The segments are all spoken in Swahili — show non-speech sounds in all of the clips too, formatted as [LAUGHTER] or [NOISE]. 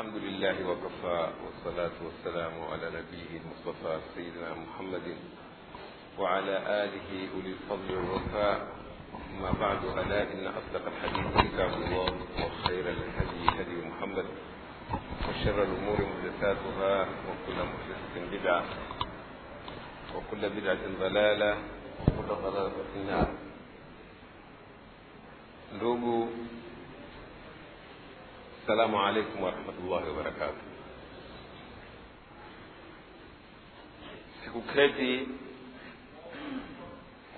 الحمد لله وكفى والصلاة والسلام على نبيه المصطفى سيدنا محمد وعلى آله أولي الفضل والوفاء. ما بعد ألا إن أصدق الحديث كتاب الله وخير الهدي هدي محمد وشر الأمور محدثاتها وكل محدثة بدعة وكل بدعة ضلالة وكل ضلالة في النار. Assalamu alaikum warahmatullahi wabarakatu sikuketi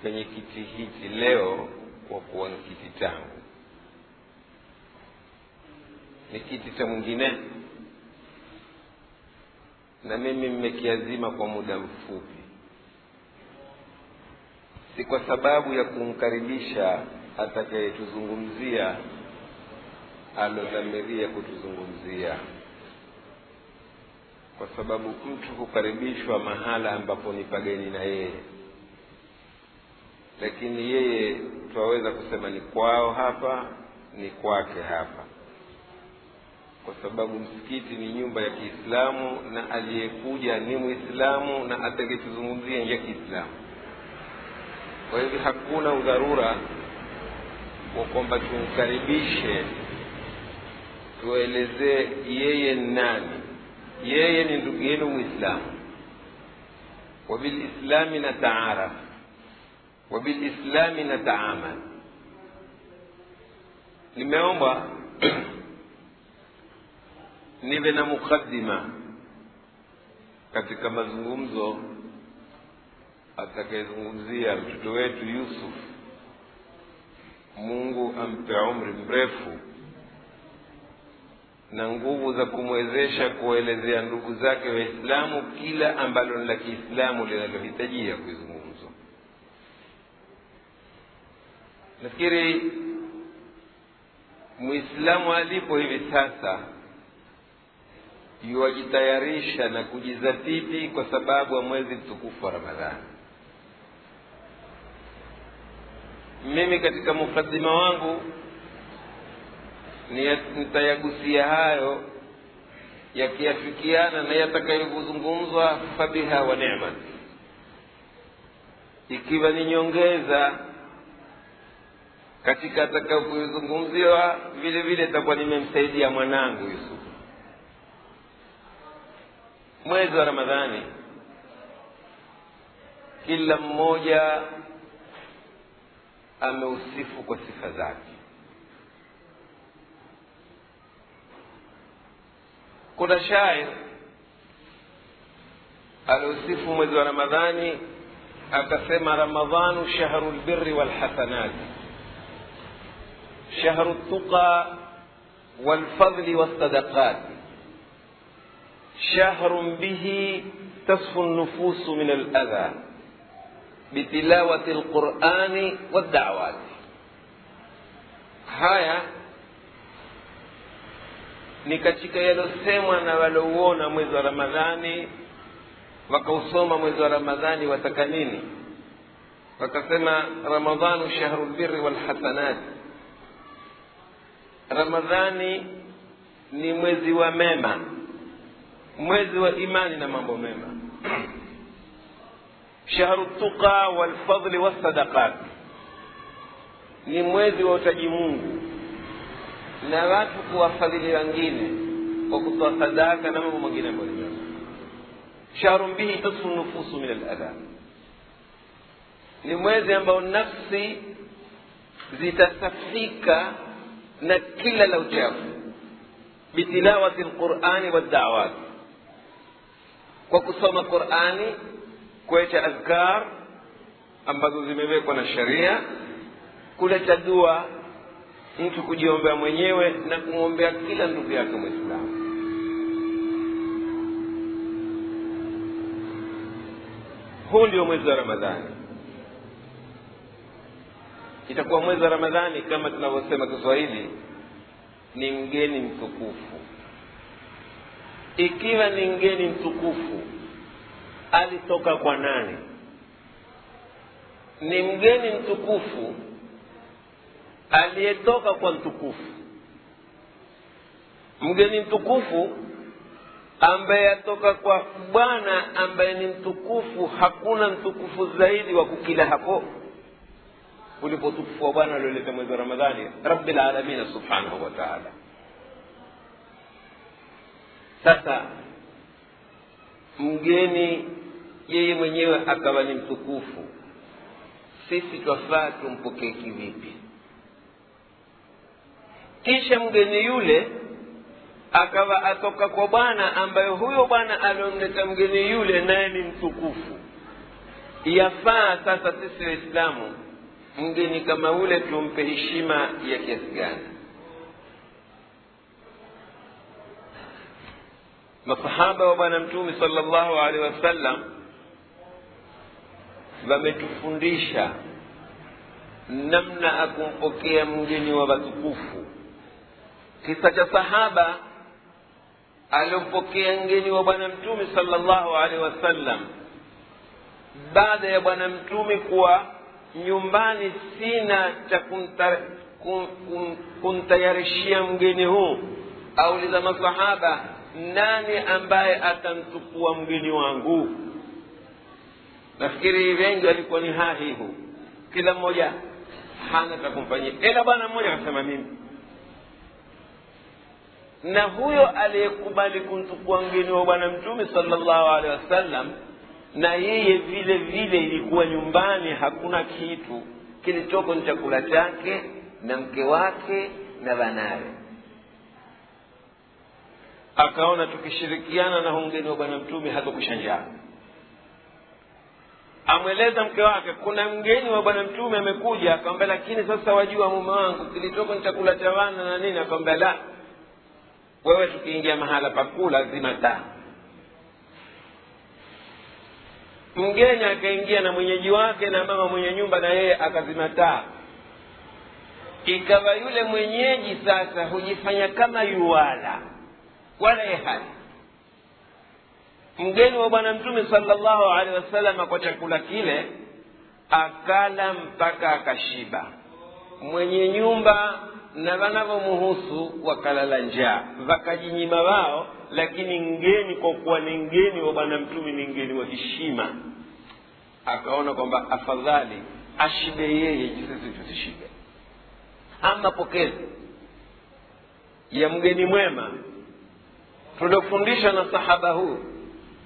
kwenye kiti hiki leo kwa kuwa ni kiti changu. Ni kiti cha mwingine. Na mimi mmekiazima kwa muda mfupi. Si kwa sababu ya kumkaribisha atakayetuzungumzia alodhamiria kutuzungumzia. Kwa sababu mtu hukaribishwa mahala ambapo ni pageni na yeye. Lakini yeye twaweza kusema ni kwao hapa ni kwake hapa. Kwa sababu msikiti ni nyumba ya kiislamu na aliyekuja ni mwislamu na atakayetuzungumzia ya kiislamu. Kwa hivyo hakuna udharura wa kwamba tumkaribishe tuelezee yeye ni nani? Yeye ni ndugu yenu mwislamu wabilislami nataaraf. Wabilislami nataamal. Nimeomba [CLEARS THROAT] niwe na mukaddima katika mazungumzo atakayezungumzia mtoto wetu yusuf. Mungu ampe umri mrefu na nguvu za kumwezesha kuwaelezea ndugu zake waislamu kila ambalo ni la kiislamu linalohitajia kuzungumzwa. Nafikiri mwislamu alipo hivi sasa yuwajitayarisha na kujizatiti kwa sababu ya mwezi mtukufu wa ramadhani. Mimi katika mukadima wangu nitayagusia hayo yakiafikiana na yatakayozungumzwa fabiha wa nemat ikiwa ni nyongeza katika atakayozungumziwa vile vile itakuwa nimemsaidia mwanangu yusuf mwezi wa ramadhani kila mmoja ameusifu kwa sifa zake kuna shair aliusifu mwezi wa ramadhani akasema ramadhanu shahru lbirri walhasanati shahru ltuqa walfadli walsadaqati شهر به تصفو النفوس من الأذى بتلاوة القرآن والدعوات haya ni katika yalosemwa na walouona mwezi wa ramadhani wakausoma mwezi wa ramadhani wataka nini? Wakasema ramadhanu shahru lbirri walhasanat ramadhani ni mwezi wa mema mwezi wa imani na mambo mema. [CLEARS THROAT] Shahru tuqa walfadli wassadaqat ni mwezi wa utaji mungu na watu kuwafadhili wengine kwa kutoa sadaka na mambo mengine mbalimbali shahrun bihi tasfu nufusu min aladha ni mwezi ambao nafsi zitasafika na kila la uchafu. Bitilawati lqurani waddawati kwa kusoma qurani kuacha adhkar ambazo zimewekwa na sharia kuleta dua mtu kujiombea mwenyewe na kumwombea kila ndugu yake mwislamu huu ndio mwezi wa ramadhani. Itakuwa mwezi wa ramadhani kama tunavyosema kiswahili ni mgeni mtukufu. Ikiwa ni mgeni mtukufu alitoka kwa nani? Ni mgeni mtukufu aliyetoka kwa mtukufu. Mgeni mtukufu ambaye atoka kwa bwana ambaye ni mtukufu hakuna mtukufu zaidi wa kukila hapo kuliko utukufu wa bwana alioleta mwezi wa ramadhani. Rabilalamina subhanahu wataala sasa mgeni yeye mwenyewe akawa ni mtukufu. Sisi twafaa tumpokee kivipi kisha mgeni yule akawa atoka kwa bwana ambayo huyo bwana aliomleta mgeni yule naye ni mtukufu. Yafaa sasa sisi waislamu mgeni kama ule tumpe heshima ya kiasi gani? Masahaba wa bwana mtume sala llahu alehi wasallam wametufundisha namna akumpokea mgeni wa watukufu kisa cha sahaba aliompokea mgeni wa bwana mtume sala llahu alehi wasallam baada ya bwana mtume kuwa nyumbani sina cha kumtayarishia kun, kun, mgeni huu. Auliza masahaba nani ambaye atamchukua mgeni wangu? Nafikiri wengi walikuwa ni hahihu kila mmoja hana cha kumfanyia. Ila bwana mmoja akasema mimi na huyo aliyekubali kumchukua mgeni wa bwana mtume salllahu alehi wasallam na yeye vile vile ilikuwa nyumbani hakuna kitu kilichoko ni chakula chake na mke wake na banawe. Akaona tukishirikiana na mgeni wa bwana mtume hatakusha njaa. Amweleza mke wake kuna mgeni wa bwana mtume amekuja. Akamwambia lakini sasa wajua mume wangu kilichoko ni chakula cha wana na nini? Akamwambia la wewe tukiingia mahala pakula zima taa mgeni akaingia na mwenyeji wake na mama mwenye nyumba na yeye akazima taa ikawa yule mwenyeji sasa hujifanya kama yuwala. Wala ye hali mgeni wa bwana mtume salllahu alehi wasalama kwa chakula kile akala mpaka akashiba. Mwenye nyumba na wanavomuhusu wakalala njaa. Wakajinyima wao lakini ngeni kwa kuwa ni ngeni wa bwana mtume ni ngeni wa heshima. Akaona kwamba afadhali ashibe yeye sisi tusishibe ama pokezi ya mgeni mwema tuliofundishwa na sahaba huu.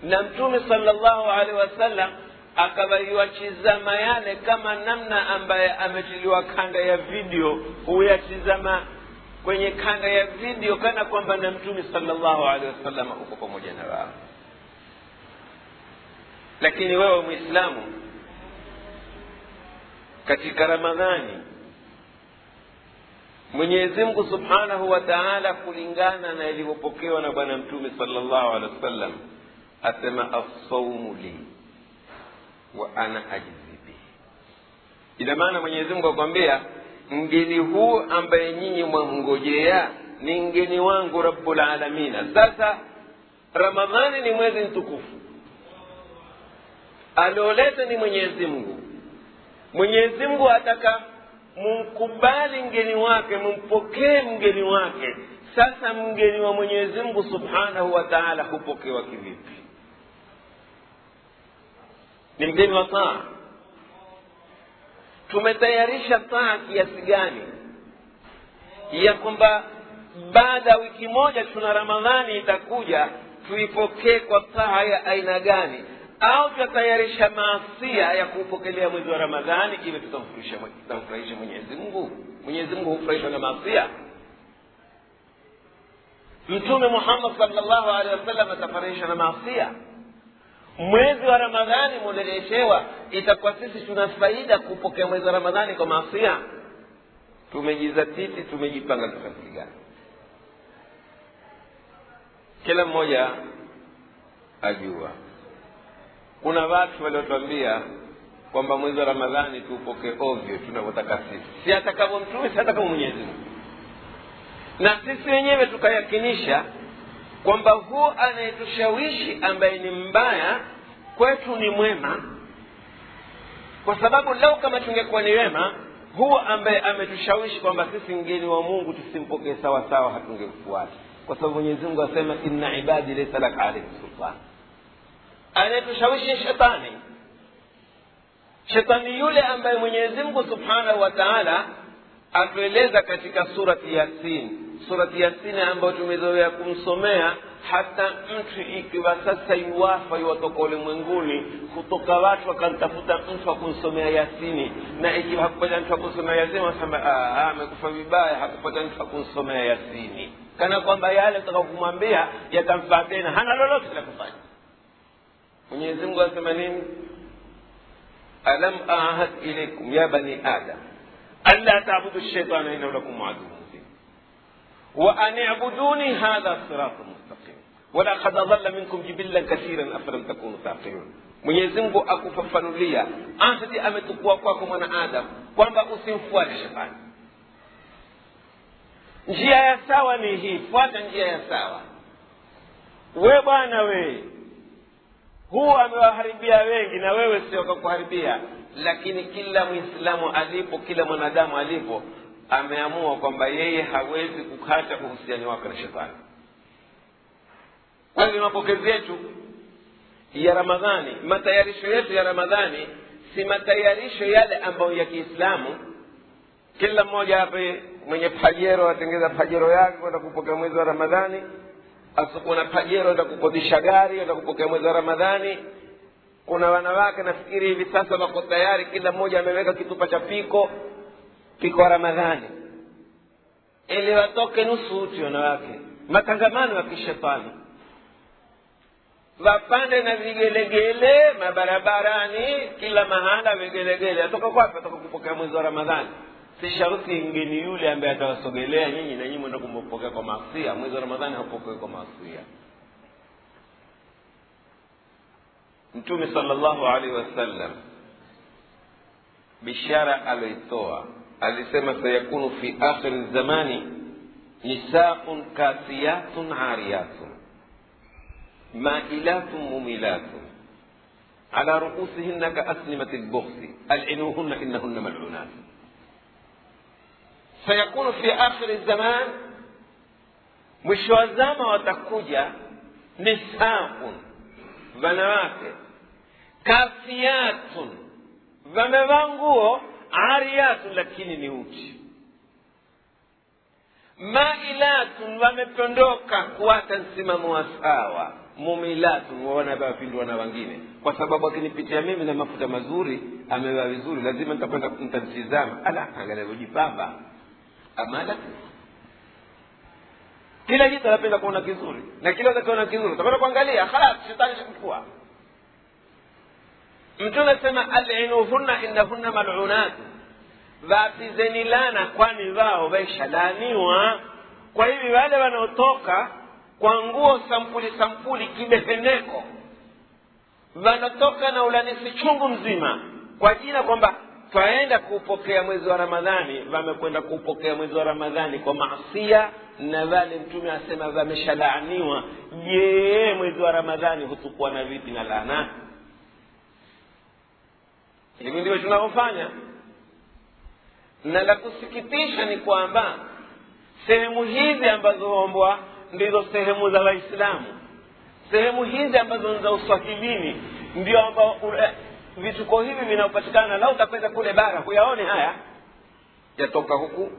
Na mtume salllahu alehi wasallam akawaiwatizama yale kama namna ambaye ametiliwa kanda ya video. Huyatizama kwenye kanda ya video kana kwamba na mtume salllahu alehi wasalama uko pamoja na wao. Lakini wewe mwislamu katika ramadhani mwenyezi mungu subhanahu wa taala kulingana na ilivyopokewa na bwana mtume salllahu alehi wasallam asema assaumu li wa ana ajizi bihi ina maana mwenyezi mungu akwambia mgeni huu ambaye nyinyi mwamngojea ni mgeni wangu rabulalamina sasa ramadhani ni mwezi mtukufu. Alioleta ni mwenyezi mungu. Mwenyezi mungu ataka mumkubali mgeni wake mumpokee mgeni wake. Sasa mgeni wa mwenyezi mungu subhanahu wa taala hupokewa kivipi ni mgeni wa taa tumetayarisha taa kiasi gani? Ya kwamba baada ya wiki moja tuna ramadhani itakuja tuipokee kwa taa ya aina gani? Au tutatayarisha maasia ya kuupokelea mwezi wa ramadhani iwe tutamfurahisha mwenyezi mungu? Mwenyezi mungu hufurahishwa na maasia. Mtume muhammad salllahu alehi wasallam atafurahishwa na maasia mwezi wa ramadhani muleletewa itakuwa sisi tuna faida kupokea mwezi wa ramadhani kwa maasia. Tumejizatiti tumejipanga tukafiki gani? Kila mmoja ajua. Kuna watu waliotwambia kwamba mwezi wa ramadhani tuupokee ovyo tunavyotaka sisi. Si atakavyo mtume si atakavyo mwenyezi na sisi wenyewe tukayakinisha kwamba huu anayetushawishi ambaye ni mbaya kwetu ni mwema. Kwa sababu lau kama tungekuwa ni wema huu ambaye ametushawishi kwamba sisi mgeni wa mungu tusimpokee sawasawa sawa hatungemfuata kwa sababu mwenyezi mungu asema inna ibadi laisa laka alaihim sultan. Anayetushawishi shetani. Shetani yule ambaye mwenyezi mungu subhanahu wa taala atueleza katika surati yasin surati yasini ambayo tumezoea kumsomea hata mtu ikiwa sasa iwafa iwatoka ulimwenguni kutoka watu wakamtafuta mtu akumsomea yasini. Na ikiwa hakupata mtu akumsomea yasini wanasema ah, ah, amekufa vibaya hakupata mtu akumsomea yasini. Kana kwamba yale utaka kumwambia yatamfaa tena. Hana lolote la kufanya. Mwenyezi mungu anasema nini? Alam ahad ilaikum ya bani adam alla tabudu shaitana inahu aduu وأن اعبدوني هذا صراط مستقيم ولقد ضل منكم جبلا كثيرا أفلم تكونوا تعقلون mwenyezi mungu akufafanulia asati ametukua kwako mwanaadamu kwamba usimfuate shetani njia ya sawa ni hii fuata njia ya sawa we bwana we huu amewaharibia wengi na wewe sio kakuharibia lakini kila mwislamu alipo kila mwanadamu alipo ameamua kwamba yeye hawezi kukata uhusiano wake na shetani. Kwani mapokezi yetu ya ramadhani matayarisho yetu ya ramadhani si matayarisho yale ambayo ya kiislamu. Kila mmoja ape mwenye pajero atengeza pajero yake kwenda kupokea mwezi wa ramadhani asikuwa na pajero enda kukodisha gari enda kupokea mwezi wa ramadhani. Kuna wanawake nafikiri hivi sasa wako tayari kila mmoja ameweka kitupa cha piko piko wa ramadhani. Ili watoke nusu uti wanawake. Matangamano ya kishetani. Wapande na vigelegele mabarabarani kila mahala vigelegele. Atoka kwapi atoka kupokea mwezi wa ramadhani. Si sharuti mgeni yule ambaye atawasogelea nyinyi na nyinyi mwenda kumpokea kwa maasia mwezi wa ramadhani haupokee kwa maasia mtume salllahu alaihi wasallam bishara aloitoa alisema sayakunu fi akhiri zamani nisaun kasiyatun ariyatun mailatun mumilatun على رؤوسهن كأسنمة البخس ألعنوهن إنهن ملعونات سيكون في آخر الزمان mwisho wa zama watakuja nisaun wanawake kafiyatun wamevaa nguo ariyatun lakini ni uchi. Mailatun wamepondoka kuwata msimamo wa sawa mumilatun wanavapindwa na wengine kwa sababu akinipitia mimi na mafuta mazuri amevaa vizuri lazima nitakwenda ntamtizama. Ala angalia kujipamba. Amala. Kila kitu anapenda kuona kizuri. Na kila utakiona kizuri utakwenda kuangalia. Khalas shetani shakukua mtume asema alinuhunna innahunna malunat. Vapizeni lana kwani wao waishalaaniwa kwa hivi wale wanaotoka kwa nguo sampuli sampuli kibeheneko wanatoka na ulanisi chungu mzima kwa jina kwamba twaenda kuupokea mwezi wa ramadhani wamekwenda kuupokea mwezi wa ramadhani kwa maasia na vale mtume asema wameshalaaniwa. Je mwezi wa ramadhani hutukuwa na vipi na laana hivi ndivyo tunavyofanya. Na la kusikitisha ni kwamba sehemu hizi ambazo ombwa ndizo sehemu za waislamu. Sehemu hizi ambazo ni za uswahilini ndio ambao vituko hivi vinaopatikana lau takweza kule bara huyaone haya? Yatoka huku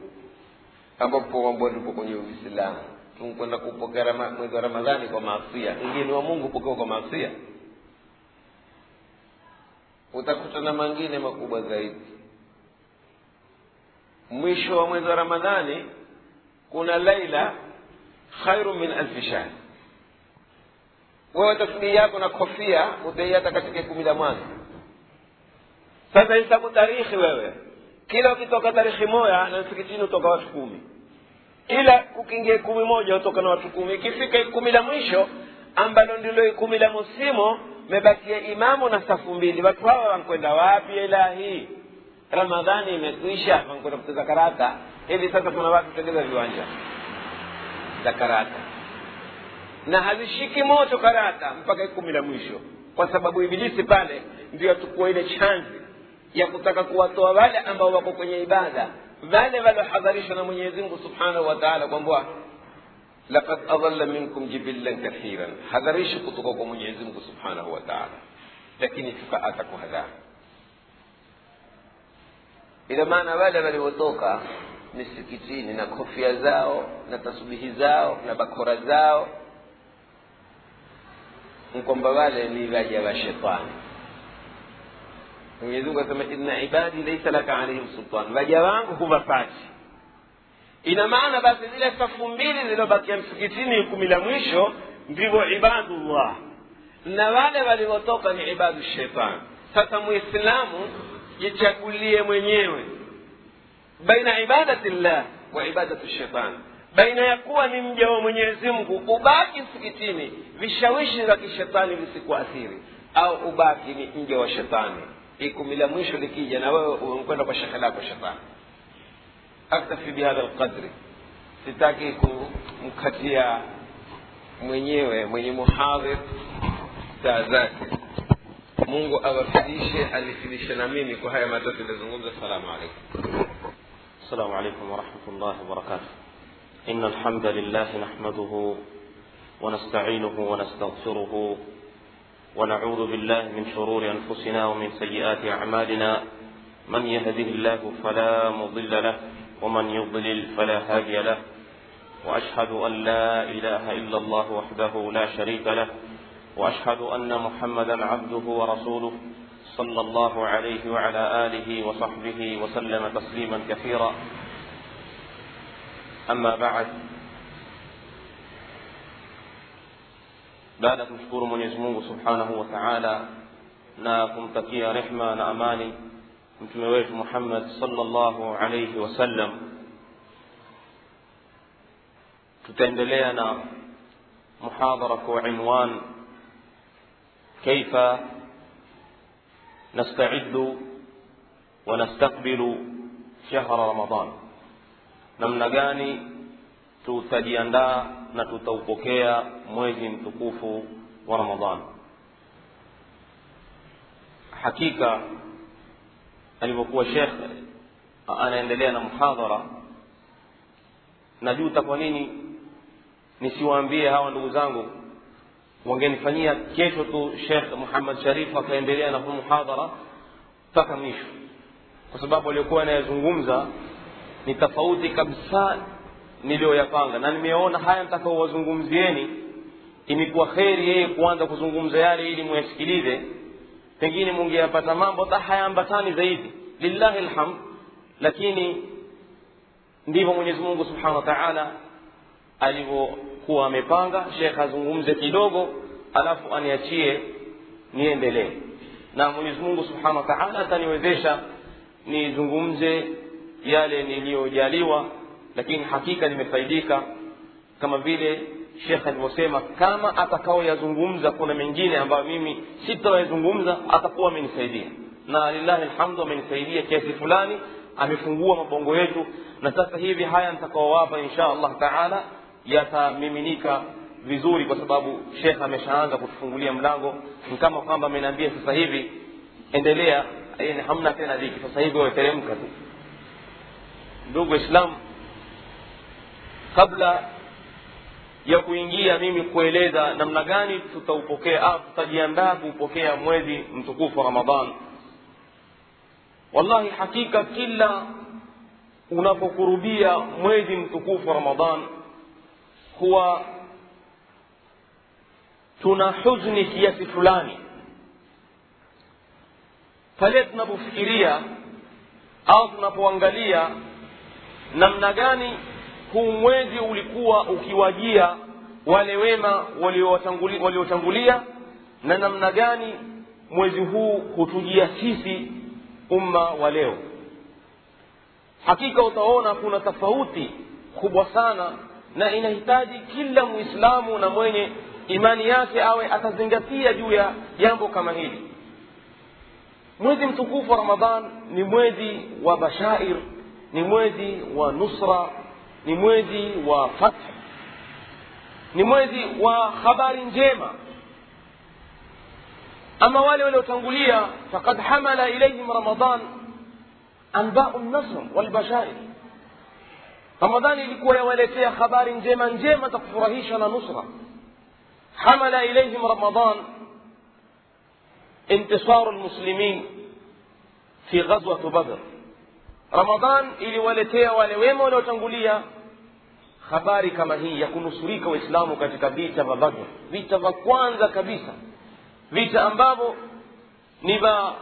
ambapo ambao ndipo kwenye uislamu. Tunkwenda kupokea mwezi wa ramadhani kwa maasia mgeni wa mungu pokewa kwa maasia utakuta na mangine makubwa zaidi. Mwisho wa mwezi wa ramadhani kuna laila khairu min alfi shahr. Wewe tasbii yako na kofia utaiata katika kumi la mwanzo sasa hesabu tarikhi wewe. Kila ukitoka tarikhi moya na msikitini utoka watu kumi. Kila ukiingia kumi moja utoka na watu kumi. Ikifika kumi la mwisho ambalo ndilo kumi la musimo mebakia imamu na safu mbili. Watu hawa wankwenda wapi ilahi? Ramadhani imekwisha wankwenda kucheza karata. Hivi sasa kuna watu tengeza viwanja za karata. Na hazishiki moto karata mpaka kumi la mwisho. Kwa sababu ibilisi pale ndio atukua ile chanzi ya kutaka kuwatoa wale ambao wako kwenye ibada. Wale waliohadharishwa na mwenyezi mungu subhanahu wa taala لقد أظل منكم جبلا كثيرا. هذا ريش قطبكم يعزمك سبحانه وتعالى. لكن فقاتك هذا. إذا ما نوالا من وطوكا نسكتين نكفيا زاو نتصبه زاو نبكر زاو. نكم بوالا لباجة وشيطان ويزوك سمع إن عبادي ليس لك عليهم سلطان. وجوانك هو فاتح ina maana basi zile safu mbili zilizobakia msikitini kumi la mwisho ndivyo ibadullah. Na wale waliotoka ni ibadu shetani sasa muislamu jichagulie mwenyewe. Baina ibadati llah wa ibadati shetani baina ya kuwa ni mja wa mwenyezi mungu ubaki msikitini. Vishawishi vya kishetani visikuathiri. Au ubaki ni mja wa shetani ikumi la mwisho likija na wewe umekwenda kwa shekhe lako shetani aktafi bihadha lqadri sitaki kumkatia mwenyewe mwenye muhadhir saa zake mungu awafidishe alifidishe na mimi kwa haya matatu ilizungumza assalamu alaikum السلام عليكم ورحمة الله وبركاته إن الحمد لله نحمده ونستعينه ونستغفره ونعوذ بالله من شرور أنفسنا ومن سيئات أعمالنا من يهده الله فلا مضل له ومن يضلل فلا هادي له وأشهد أن لا إله إلا الله وحده لا شريك له وأشهد أن محمدا عبده ورسوله صلى الله عليه وعلى آله وصحبه وسلم تسليما كثيرا. أما بعد baada ya kumshukuru mwenyezi mungu subhanahu wa taala na kumtakia rehma na amani مثل رواية محمد صلى الله عليه وسلم تتندلينا محاضرة وعنوان كيف نستعد ونستقبل شهر رمضان نمنا قاني تتديندا نتتوقكيا موزن تقوف ورمضان حقيقة alivyokuwa shekh anaendelea na muhadhara. Najuta kwa nini nisiwaambie hawa ndugu zangu. Wangenifanyia kesho tu shekh muhammad sharif akaendelea na muhadhara mpaka mwisho. Kwa sababu aliyokuwa anayezungumza ni tofauti kabisa niliyoyapanga. Na nimeona haya nitakaowazungumzieni imekuwa kheri yeye kuanza kuzungumza yale ili muyasikilize pengine mungeyapata mambo hayaambatani zaidi. Lillahi lhamd lakini ndivyo mwenyezi mungu subhanahu wa taala alivyokuwa amepanga. Shekh azungumze kidogo alafu aniachie niendelee. Na mwenyezi mungu subhanahu wa taala ataniwezesha nizungumze yale niliyojaliwa lakini hakika nimefaidika kama vile shekh alivyosema kama atakaoyazungumza kuna mengine ambayo mimi sitawayazungumza atakuwa amenisaidia. Na lillahi lhamdu amenisaidia kiasi fulani amefungua mabongo yetu. Na sasa hivi haya nitakaowapa insha allah taala yatamiminika vizuri kwa sababu shekh ameshaanza kutufungulia mlango. Ni kama kwamba ameniambia sasa hivi endelea yani hamna tena dhiki. Sasa hivi wateremka tu. Ndugu waislamu kabla ya kuingia mimi kueleza namna gani tutaupokea au tutajiandaa kuupokea mwezi mtukufu wa ramadhan. Wallahi hakika kila unapokurubia mwezi mtukufu wa ramadhan huwa tuna huzuni kiasi fulani. Pale tunapofikiria au tunapoangalia namna gani huu mwezi ulikuwa ukiwajia wale wema waliotangulia walio na namna gani mwezi huu hutujia sisi umma wa leo. Hakika utaona kuna tofauti kubwa sana na inahitaji kila mwislamu na mwenye imani yake awe atazingatia juu ya jambo kama hili. Mwezi mtukufu wa ramadhan ni mwezi wa bashair ni mwezi wa nusra ni mwezi wa fath ni mwezi wa habari njema ama wale waliotangulia fakad hamala ilaihim ramadan anbau nasr walbashair ramadhani ilikuwa yawaletea habari njema njema za kufurahisha na nusra hamala ilaihim ramadan intisaru lmuslimin fi ghazwati badr ramadan iliwaletea wale wema waliotangulia habari kama hii ya kunusurika waislamu katika vita vya badr vita vya kwanza kabisa vita ambavyo ni vya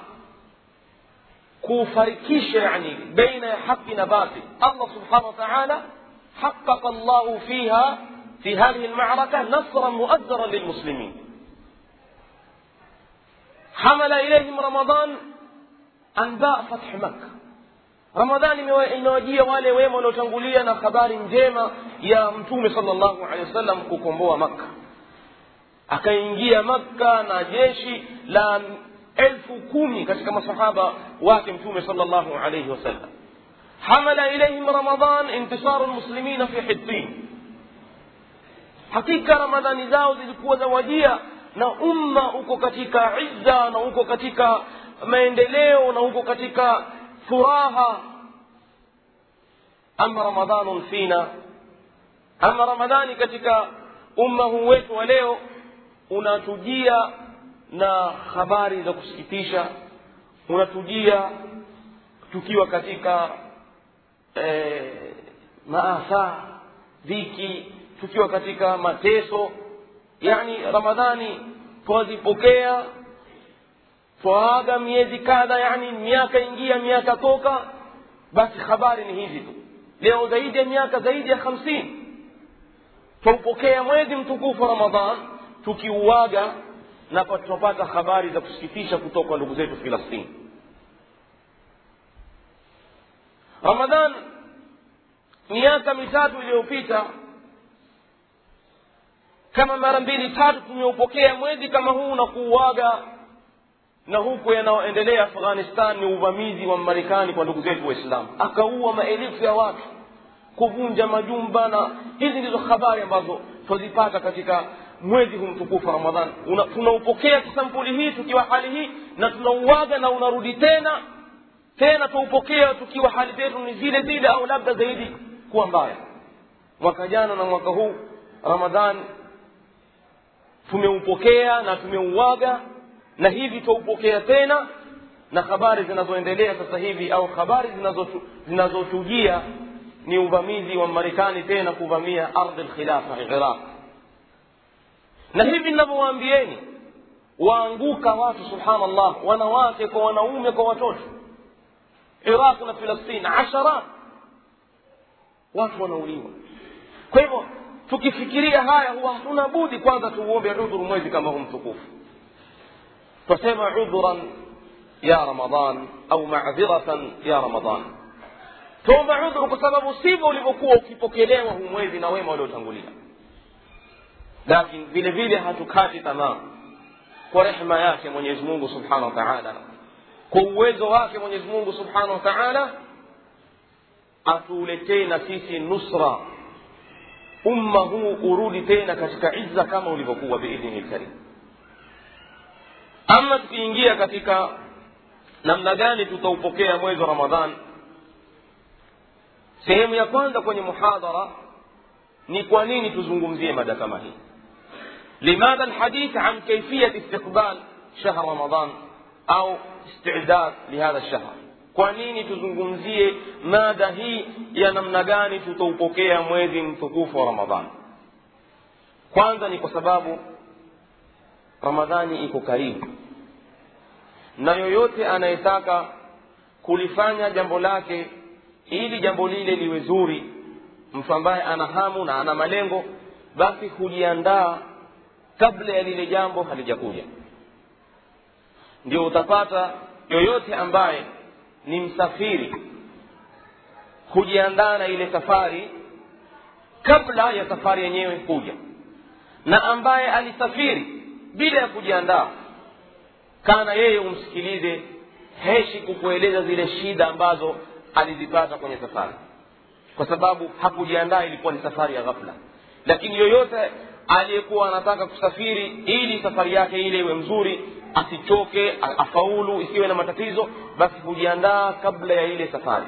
kufarikisha yani baina ya haqi na batil allah subhanahu wa taala حقق الله فيها في هذه المعركة نصرا مؤزرا للمسلمين حمل إليهم رمضان أنباء فتح مكة ramadhani imewajia wale wema waliotangulia na habari njema ya mtume salllahu alehi wasallam kukomboa makka akaingia makka na jeshi la elfu kumi katika masahaba wake mtume salllahu alaihi wasallam hamala ilaihim ramadan intisaru lmuslimina fi hitin hakika ramadhani zao zilikuwa zawajia na umma uko katika izza na uko katika maendeleo na uko katika furaha ama ramadanun fina ama ramadhani katika umma huu wetu wa leo unatujia na habari za kusikitisha unatujia tukiwa katika eh, maafa dhiki tukiwa katika mateso. Yani ramadhani twazipokea twaaga miezi kadha yani miaka ingia miaka toka basi habari ni hizi tu. Leo zaidi ya miaka zaidi ya hamsini. Twaupokea mwezi mtukufu ramadhan tukiuaga na tunapata habari za kusikitisha kutoka ndugu zetu filastini ramadhan miaka mitatu iliyopita kama mara mbili tatu tumeupokea mwezi kama huu na kuuaga na huku yanayoendelea afghanistan ni uvamizi wa marekani kwa ndugu zetu waislamu. Akaua maelfu ya watu kuvunja majumba na hizi ndizo habari ambazo twazipata katika mwezi huu mtukufu ramadhan tunaupokea kisampuli hii tukiwa hali hii na tunauaga na unarudi tena tena twaupokea tukiwa hali zetu ni zile zile au labda zaidi kuwa mbaya. Mwaka jana na mwaka huu ramadhan tumeupokea na tumeuaga na hivi twaupokea tena na habari zinazoendelea sasa hivi au habari zinazotujia ni uvamizi wa marekani tena kuvamia ardhi lkhilafa iraq na hivi ninavyowaambieni waanguka watu subhanallah wanawake kwa wanaume kwa watoto iraq na filastini asharat watu wanauliwa kwa hivyo tukifikiria haya huwa hatuna budi kwanza tuuombe udhuru mwezi kama huu mtukufu فسمع عذرا يا رمضان أو معذرة يا رمضان. توم عذر بسبب سيبه لبقوه كي بوكيليه وهم ويذي نويمه ولو تنقلية. لكن بلا هاتو هتكاتي تمام. ورحمة ياكي من يزمونه سبحانه وتعالى. كويزو ياكي من يزمونه سبحانه وتعالى. أتولتين سيسي نصرة. أمه أرودتين كشك عزة كما لبقوه بإذن الكريم. Ama tukiingia katika namna gani tutaupokea mwezi wa ramadhan? Sehemu ya kwanza kwenye muhadhara ni kwa nini tuzungumzie mada kama hii? Limadha alhadith an kaifiyat istiqbal shahr ramadan au istidad lihadha lshahr kwa nini tuzungumzie mada hii ya namna gani tutaupokea mwezi mtukufu wa ramadhan? Kwanza ni kwa sababu ramadhani iko karibu na yoyote anayetaka kulifanya jambo lake ili jambo lile liwe zuri mtu ambaye ana hamu na ana malengo basi hujiandaa kabla ya lile jambo halijakuja. Ndio utapata yoyote ambaye ni msafiri hujiandaa na ile safari kabla ya safari yenyewe kuja. Na ambaye alisafiri bila ya kujiandaa kana yeye umsikilize heshi kukueleza zile shida ambazo alizipata kwenye safari. Kwa sababu hakujiandaa ilikuwa ni safari ya ghafla. Lakini yoyote aliyekuwa anataka kusafiri ili safari yake ile iwe mzuri asichoke afaulu isiwe na matatizo basi hujiandaa kabla ya ile safari.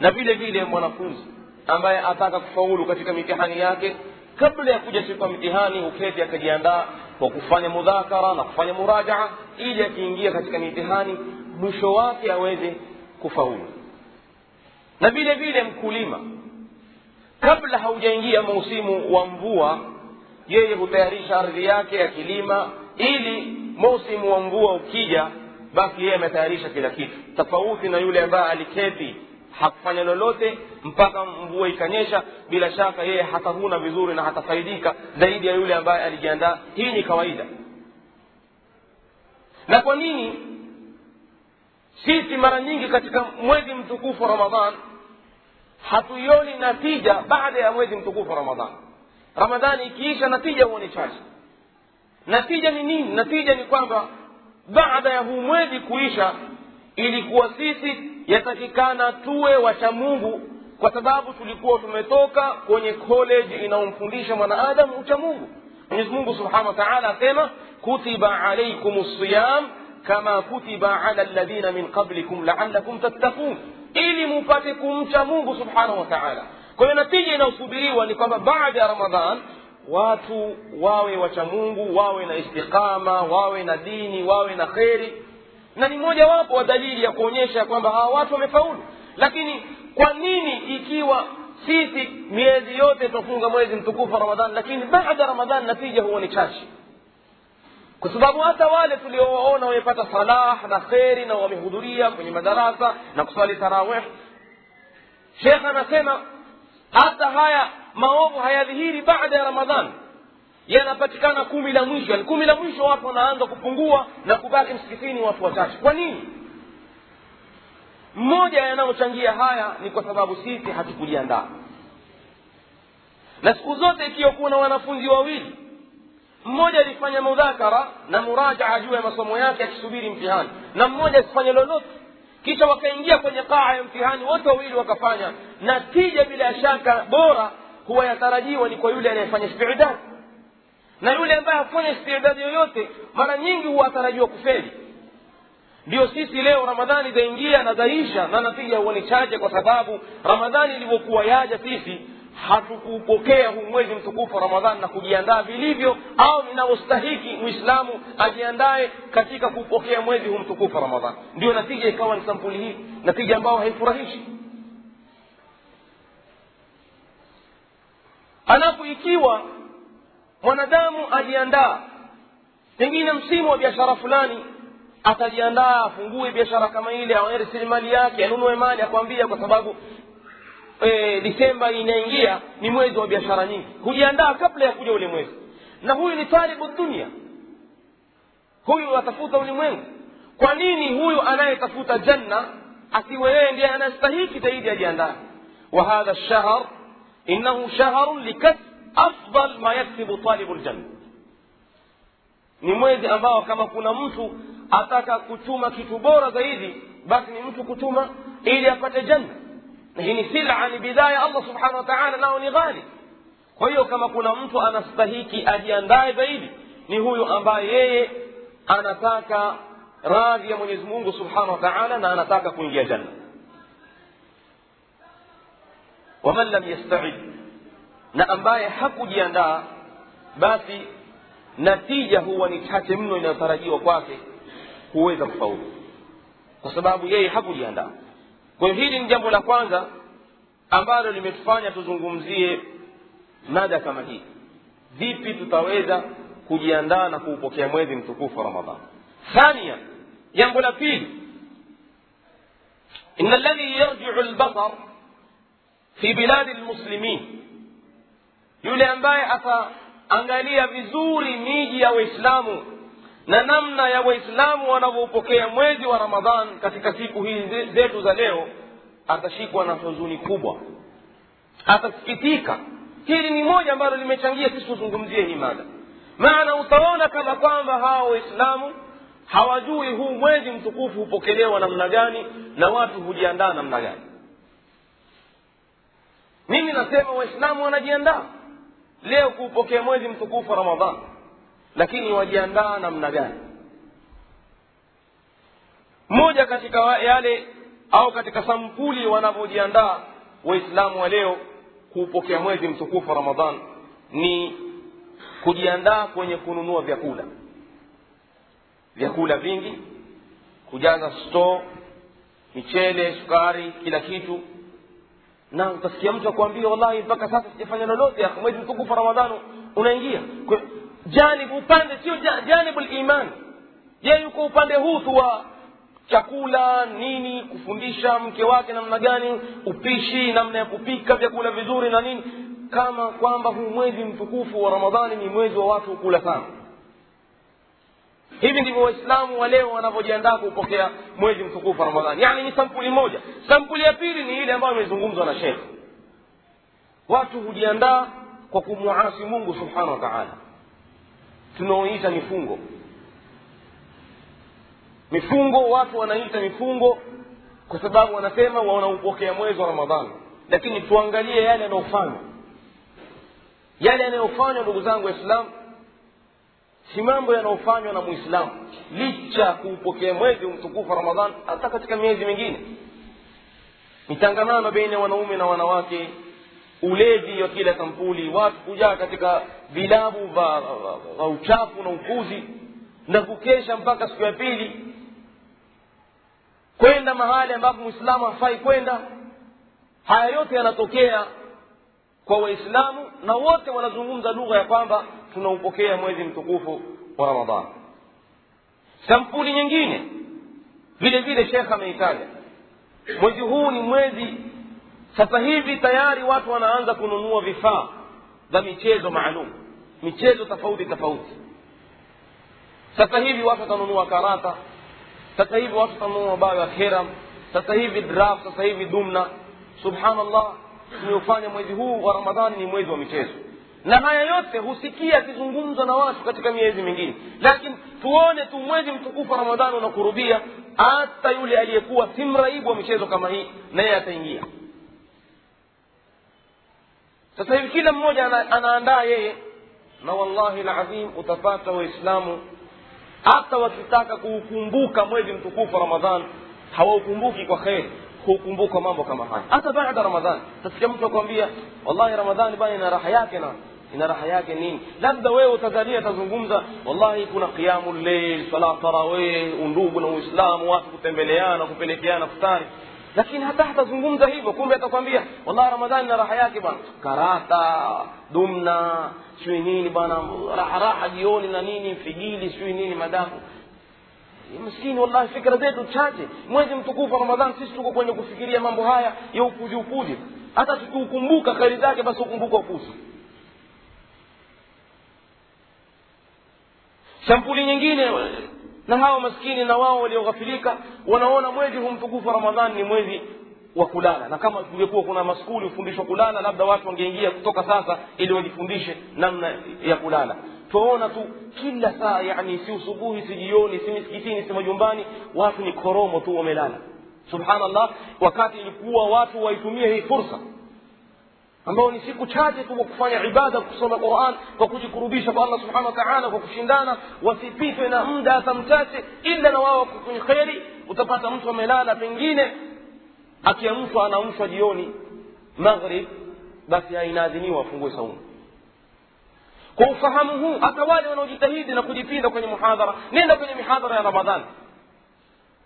Na vile vile mwanafunzi ambaye ataka kufaulu katika mitihani yake kabla ya kuja siku ya mtihani huketi akajiandaa kwa kufanya mudhakara na kufanya murajaa ili akiingia katika mitihani mwisho wake aweze kufaulu. Na vile vile mkulima kabla haujaingia mausimu wa mvua yeye hutayarisha ardhi yake akilima ili mausimu wa mvua ukija basi yeye ametayarisha kila kitu. Tofauti na yule ambaye aliketi hakufanya lolote mpaka mvua ikanyesha. Bila shaka yeye hatavuna vizuri na hatafaidika zaidi ya yule ambaye alijiandaa. Hii ni kawaida. Na kwa nini sisi mara nyingi katika mwezi mtukufu wa ramadhan hatuioni natija baada ya mwezi mtukufu wa ramadhan? Ramadhani ikiisha natija huwa ni chache. Natija ni nini? Natija ni kwamba baada ya huu mwezi kuisha ilikuwa sisi yatakikana tuwe wacha mungu kwa sababu tulikuwa tumetoka kwenye college inayomfundisha mwanaadamu ucha mungu mwenyezi mungu subhanahu wa taala asema kutiba alaikum siyam kama kutiba ala ladhina min qablikum laalakum tattakun ili mupate kumcha mungu subhanahu wa taala kwa hiyo natija inayosubiriwa ni kwamba baada ya ramadhan watu wawe wacha mungu wawe na istiqama wawe na dini wawe na kheri na ni mojawapo wa dalili ya kuonyesha kwamba hawa watu wamefaulu. Lakini kwa nini ikiwa sisi miezi yote tutafunga mwezi mtukufu wa ramadhani lakini baada ya ramadhani natija huwa ni chache? Kwa sababu hata wale tuliowaona wamepata salah na kheri na wamehudhuria kwenye madarasa na kuswali tarawih shekh anasema hata haya maovu hayadhihiri baada ya ramadhani yanapatikana kumi la mwisho yani kumi la mwisho watu wanaanza kupungua na kubaki msikitini watu wachache. Kwa nini? Mmoja yanayochangia haya ni kwa sababu sisi hatukujiandaa. Na siku zote ikiwa kuna wanafunzi wawili mmoja alifanya mudhakara na murajaa juu ya masomo yake akisubiri mtihani na mmoja asifanye lolote. Kisha wakaingia kwenye kaa ya mtihani wote wawili wakafanya. Natija bila shaka bora huwa yatarajiwa ni kwa yule anayefanya istidadi na yule ambaye hafanya istidadi yoyote mara nyingi huwa atarajiwa kufeli. Ndio sisi leo ramadhani zaingia na zaisha na natija huwa ni chache kwa sababu ramadhani ilivyokuwa yaja sisi hatukupokea huu mwezi mtukufu wa ramadhani na kujiandaa vilivyo au inavyostahiki muislamu ajiandae katika kupokea mwezi huu mtukufu wa ramadhani. Ndio natija ikawa ni sampuli hii natija ambayo haifurahishi. Halafu ikiwa mwanadamu ajiandaa pengine msimu wa biashara fulani atajiandaa afungue biashara kama ile rasilimali yake anunue mali akwambia kwa sababu e, disemba inaingia ni mwezi wa biashara nyingi. Hujiandaa kabla ya kuja ule mwezi. Na huyu ni talibu dunia. Huyu atafuta ulimwengu. Kwa nini huyu anayetafuta janna asiwe yeye ndiye anastahiki zaidi ajiandae? Wa hadha lshahr innahu shahrun likasb afdal ma yaktibu talibu ljanna ni mwezi ambao kama kuna mtu ataka kuchuma kitu bora zaidi basi ni mtu kuchuma ili apate janna na hii ni sila ni bidhaa ya allah subhanahu wa taala nao ni ghali kwa hiyo kama kuna mtu anastahiki ajiandae zaidi ni huyu ambaye yeye anataka radhi ya mwenyezi mungu subhanahu wa taala na anataka kuingia janna waman lam yasta'id na ambaye hakujiandaa basi natija huwa ni chache mno inayotarajiwa kwake huweza kufaulu kwa sababu yeye hakujiandaa. Kwa hiyo hili ni jambo la kwanza ambalo limetufanya tuzungumzie mada kama hii. Vipi tutaweza kujiandaa na kuupokea mwezi mtukufu wa ramadhan thania jambo la pili. Ina alladhi yarjiu lbasar fi biladi lmuslimin yule ambaye ataangalia vizuri miji ya waislamu na namna ya waislamu wanavyopokea mwezi wa ramadhan katika siku hizi zetu za leo atashikwa na huzuni kubwa. Atasikitika. Hili ni moja ambalo limechangia sisi tuzungumzie hii mada. Maana utaona kama kwamba hawa waislamu hawajui huu mwezi mtukufu hupokelewa namna gani na watu hujiandaa namna gani. Mimi nasema waislamu wanajiandaa leo kuupokea mwezi mtukufu wa ramadhan. Lakini wajiandaa namna gani? Moja katika yale au katika sampuli wanavyojiandaa waislamu wa leo kuupokea mwezi mtukufu wa ramadhan ni kujiandaa kwenye kununua vyakula. Vyakula vingi kujaza store michele sukari kila kitu na utasikia mtu akwambia wallahi mpaka sasa sijafanya lolote mwezi mtukufu ramadhani unaingia. Janibu upande sio ja- janibu liman je yuko upande huu wa chakula nini kufundisha mke wake namna gani upishi namna ya kupika vyakula vizuri na nini. Kama kwamba huu mwezi mtukufu wa ramadhani ni mwezi wa watu kula sana hivi ndivyo waislamu wa leo wanavyojiandaa kuupokea mwezi mtukufu wa ramadhani. Yani ni sampuli moja. Sampuli ya pili ni ile ambayo imezungumzwa na shekhe watu hujiandaa kwa kumwasi mungu subhanahu wa taala. Tunaoita mifungo. Mifungo watu wanaita mifungo kwa sababu wanasema wanaupokea mwezi wa ramadhani. Lakini tuangalie yale yanayofanywa. Yale yanayofanywa ndugu zangu waislamu si mambo yanayofanywa na muislamu licha kuupokea mwezi mtukufu ramadhan hata katika miezi mingine mitangamano baina ya wanaume na wanawake ulevi wa kila sampuli watu kujaa katika vilabu va uchafu na upuzi na kukesha mpaka siku ya pili kwenda mahali ambapo mwislamu hafai kwenda. Haya yote yanatokea kwa waislamu na wote wanazungumza lugha ya kwamba tunaupokea mwezi mtukufu wa ramadan sampuli nyingine vile vile shekh ameitaja. Mwezi huu ni mwezi sasa hivi tayari watu wanaanza kununua vifaa za michezo maalum michezo tofauti tofauti. Sasa hivi watu watanunua karata sasa hivi watu watanunua bao ya keram sasa hivi draft sasa hivi dumna. Subhanallah tumeufanya mwezi huu wa ramadhani ni mwezi wa michezo na haya yote husikia akizungumzwa na watu katika miezi mingine. Lakini tuone tu mwezi mtukufu wa ramadhani unakurubia hata yule aliyekuwa si mraibu wa michezo kama hii naye ataingia. Sasa hivi kila mmoja ana, anaandaa yeye na wallahi ladhim utapata waislamu hata wakitaka kuukumbuka mwezi mtukufu wa ramadhan hawaukumbuki kwa kheri hukumbuka mambo kama haya. Hata baada ramadhan tasikia mtu akwambia wallahi ramadhani bana ina raha yake na ina raha yake nini? Labda wewe utazalia atazungumza wallahi kuna qiamu lleil sala tarawih undugu na uislamu watu kutembeleana kupelekeana futari lakini hata hatazungumza hivyo kumbe atakwambia wallahi ramadhani na raha yake bwana. Karata dumna sijui nini bwana raha jioni na nini figili sijui nini madafu. Maskini wallahi fikra zetu chache. Mwezi mtukufu wa ramadhani sisi tuko kwenye kufikiria mambo haya ya upuji upuji hata tukiukumbuka kheri zake basi ukumbuka upuzi sampuli nyingine na hawa maskini na wao walioghafilika wanaona mwezi humtukufu ramadhani ni mwezi wa kulala. Na kama kungekuwa kuna maskuli hufundishwa kulala labda watu wangeingia kutoka sasa ili wajifundishe namna ya kulala. Twaona tu kila saa yani si usubuhi si jioni si misikitini si majumbani watu ni koromo tu wamelala. Subhanallah wakati ilikuwa watu waitumie hii fursa ambao ni siku chache tu kufanya ibada kusoma quran kwa kujikurubisha kwa allah subhanahu wa taala kwa kushindana wasipitwe na muda hata mchache ila na wao kwenye kheri utapata mtu amelala pengine akiamshwa anaamshwa jioni maghrib basi ainaadhiniwa afungue saumu. Kwa ufahamu huu hata wale wanaojitahidi na kujipinda kwenye muhadhara nenda kwenye mihadhara ya ramadhani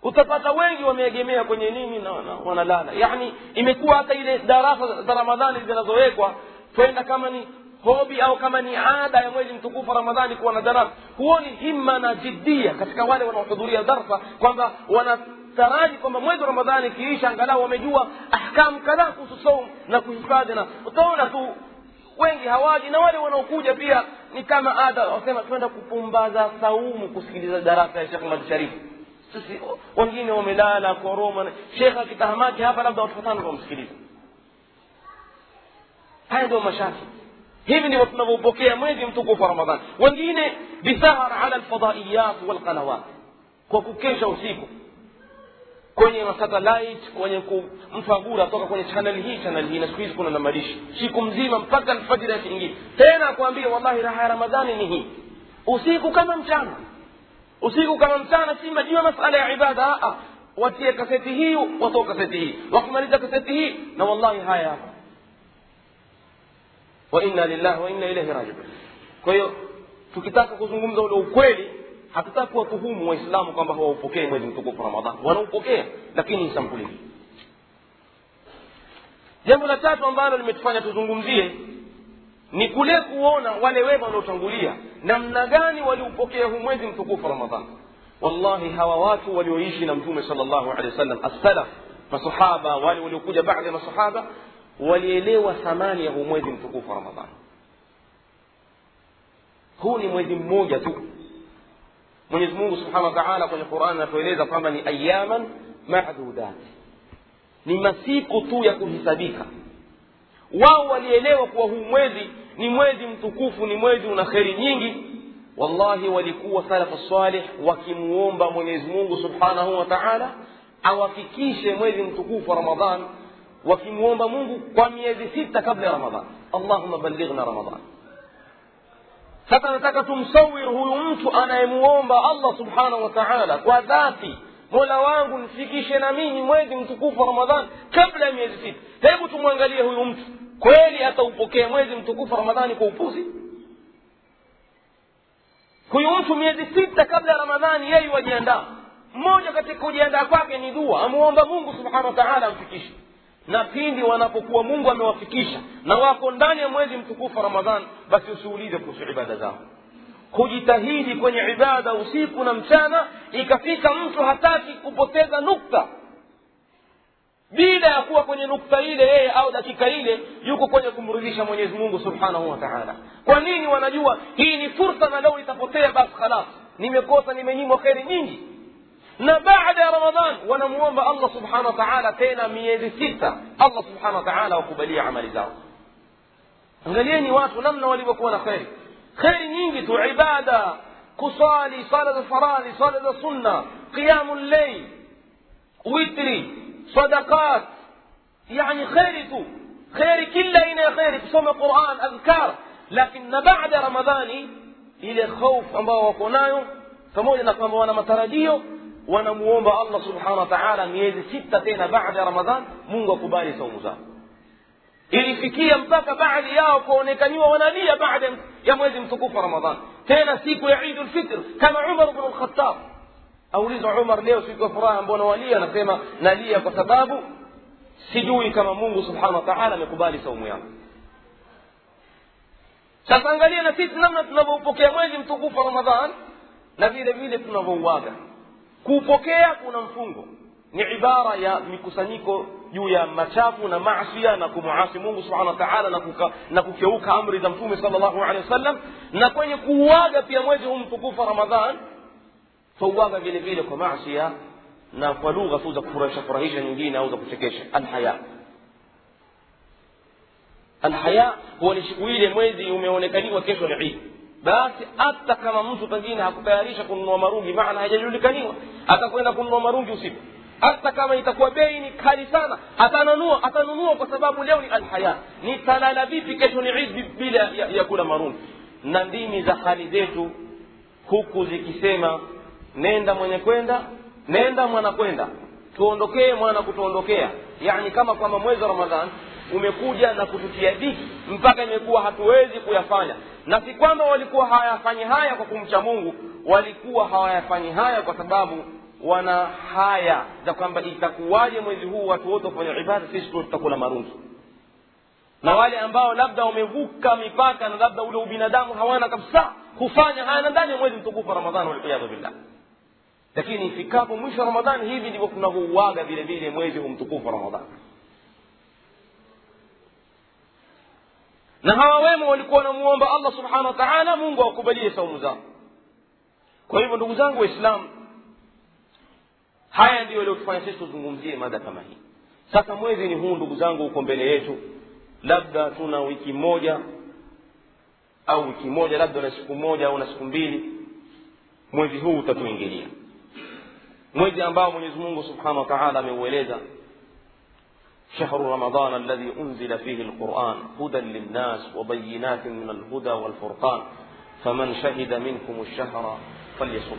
utapata wengi wameegemea kwenye nini na, na wanalala yani imekuwa hata ile darasa za ramadhani zinazowekwa kwenda kama ni hobi au kama ni ada ya mwezi mtukufu ramadhani kuwa na darasa huoni himma na jiddia katika wale wanaohudhuria darsa kwamba wanataraji kwamba mwezi wa ramadhani ikiisha angalau wamejua ahkamu kadhaa kuhusu saum na kuhifadhi na utaona tu wengi hawaji na wale wanaokuja pia ni kama ada wasema twenda kupumbaza saumu kusikiliza darasa ya shekh mad sharifu sisi wengine wamelala koroma shekh akitahamaki hapa labda watu watano wamsikiliza haya ndio mashaki hivi ndivyo tunavyopokea mwezi mtukufu wa ramadhani wengine bisahar ala lfadaiyat walqanawat kwa kukesha usiku kwenye masatellite kwenye mtu agura toka kwenye channel hii channel hii na siku hizi kuna na madishi siku mzima mpaka alfajiri akiingia tena akwambia wallahi raha ya ramadhani ni hii usiku kama mchana usiku kama mchana si majua masala ya ibada watie kaseti hii watoa kaseti hii wakimaliza kaseti hii na wallahi haya hapa wa lillahi wa ilaihi rajiun kwa hiyo tukitaka kuzungumza ule ukweli hatutaki kuwatuhumu waislamu kwamba hawaupokee mwezi mtukufu ramadhani wanaupokea lakini ni sampuli jambo la tatu ambalo limetufanya tuzungumzie ni kule kuona wale wema waliotangulia namna gani waliupokea huu mwezi mtukufu ramadhani wallahi hawa watu walioishi na mtume sal llahu alehi wasallam assalaf masahaba wale waliokuja baada ya masahaba walielewa thamani ya huu mwezi mtukufu wa ramadhani huu ni mwezi mmoja tu mwenyezi mungu subhanahu wa taala kwenye qurani anatueleza kwamba ni ayaman madudat ni masiku tu ya kuhisabika wao walielewa kuwa huu mwezi ni mwezi mtukufu ni mwezi una kheri nyingi wallahi walikuwa salafu salih wakimuomba mwenyezi mungu subhanahu wa taala awafikishe mwezi mtukufu wa ramadhan wakimuomba mungu kwa miezi sita kabla ya ramadhan allahuma ballighna ramadhan sasa nataka tumsawir huyu mtu anayemuomba allah subhanahu wa taala kwa dhati mola wangu nifikishe na mimi mwezi mtukufu wa ramadhan kabla ya miezi sita hebu tumwangalie huyu mtu kweli hata upokee mwezi mtukufu ramadhani kwa upuzi? Huyu mtu miezi sita kabla ya ramadhani yeye wajiandaa mmoja katika kujiandaa kwake ni dua. Amuomba mungu subhanahu wa taala amfikishe. Na pindi wanapokuwa mungu amewafikisha na wako ndani ya mwezi mtukufu wa ramadhan basi usiulize kuhusu ibada zao. Kujitahidi kwenye ibada usiku na mchana ikafika mtu hataki kupoteza nukta bila ya kuwa kwenye nukta ile yeye au dakika ile yuko kwenye kumridhisha mwenyezi mungu subhanahu wa taala kwa nini wanajua hii ni fursa na leo itapotea basi khalas nimekosa nimenyimwa kheri nyingi na baada ya ramadhan wanamuomba allah subhanahu wa taala tena miezi sita allah subhanahu wa taala wakubalia amali zao angalieni watu namna walivyokuwa na kheri kheri nyingi tu ibada kusali sala za faradhi sala za sunna qiyamu lleil witri صدقات. يعني خيرك خير كل إلى خيرك. صوم القرآن أذكار. لكن بعد رمضان إلى خوف أما وقناه فمو إنك أما وأنا مترديو. وأنا موم الله سبحانه وتعالى. ميز ستة تينا بعد رمضان. مونغ كباري صوم زار إلي فكي يمتاك بعد يا وكونيك كان وأنا لي بعد يا مويز متكوف رمضان. تينا سيكو يعيد الفطر. كان عمر بن الخطاب. Aulizwa umar leo siku ya furaha mbona walia anasema nalia kwa sababu sijui kama mungu subhanahu wa taala amekubali saumu yangu sasa angalia na sisi namna tunavyoupokea mwezi mtukufu wa ramadhan na vile vile tunavyouaga kuupokea kuna mfungo ni ibara ya mikusanyiko juu ya machafu na masia na kumuasi mungu subhanahu wa taala na, kukeuka amri za mtume sal llahu alehi wasallam na kwenye kuuaga pia mwezi huu mtukufu wa ramadhan twauaga vile vile kwa masia na kwa lugha tu za kufurahisha furahisha nyingine au za kuchekesha alhaya alhaya huwa ni siku ile mwezi umeonekaniwa kesho ni idi basi hata kama mtu pengine hakutayarisha kununua marungi maana hajajulikaniwa atakwenda kununua marungi usiku hata kama itakuwa bei ni kali sana atanunua atanunua kwa sababu leo ni alhaya nitalala vipi kesho ni idi bila ya, ya kula marungi na ndimi za hali zetu huku zikisema nenda mwenye kwenda nenda mwana kwenda. Tuondokee mwana kutuondokea. Yani kama kwamba mwezi wa ramadhan umekuja na kututia dhiki mpaka imekuwa hatuwezi kuyafanya. Na si kwamba walikuwa hawayafanyi haya kwa kumcha mungu walikuwa hawayafanyi haya kwa sababu wana haya za kwamba itakuwaje mwezi huu watu wote wafanya ibada sisi tu tutakula marungi. Na wale ambao labda wamevuka mipaka na labda ule ubinadamu hawana kabisa hufanya haya na ndani ya mwezi mtukufu wa ramadhani waliyadhu billah lakini ifikapo mwisho wa ramadhani hivi ndivyo tunavyouaga vile vile mwezi huu mtukufu wa ramadhani na hawa wema walikuwa wanamuomba allah subhanahu wa taala mungu awakubalie saumu zao. Kwa hivyo ndugu zangu waislamu haya ndiyo yaliyotufanya sisi tuzungumzie mada kama hii. Sasa mwezi ni huu ndugu zangu uko mbele yetu. Labda tuna wiki moja au wiki moja labda na siku moja au na siku mbili mwezi huu utatuingilia mwezi ambao mwenyezi mungu subhanahu wa taala ameueleza شهر رمضان الذي أنزل فيه القرآن هدى للناس وبينات من الهدى والفرقان فمن شهد منكم الشهر فليصم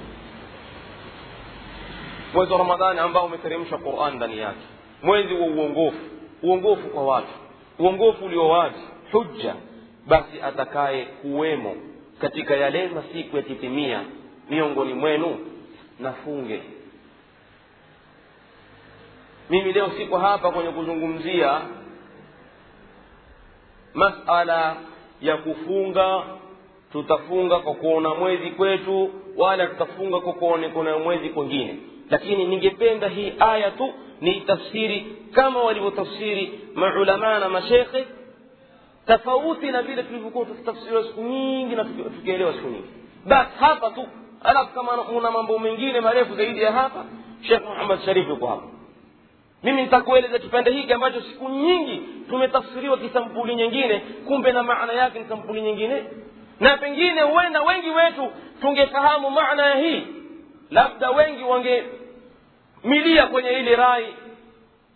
mwezi wa ramadhani ambao umeteremsha quran ndani yake mwezi wa uongofu uongofu kwa watu uongofu ulio wazi hujja basi atakaye kuwemo katika yale masiku yakitimia miongoni mwenu nafunge mimi leo siko hapa kwenye kuzungumzia masala ya kufunga tutafunga kwa kuona mwezi kwetu wala tutafunga kwa kuona mwezi kwengine lakini ningependa hii aya tu ni tafsiri kama walivyotafsiri maulamaa na mashekhe tofauti na vile tulivyokuwa tukitafsiriwa siku nyingi na tukielewa siku nyingi. Basi hapa tu. Alafu kama una mambo mengine marefu zaidi ya hapa shekh muhammad sharif yuko hapa mimi nitakueleza kipande hiki ambacho siku nyingi tumetafsiriwa kisampuli nyingine kumbe na maana yake ni sampuli nyingine. Na pengine huenda wengi wetu tungefahamu maana ya hii. Labda wengi wangemilia kwenye ile rai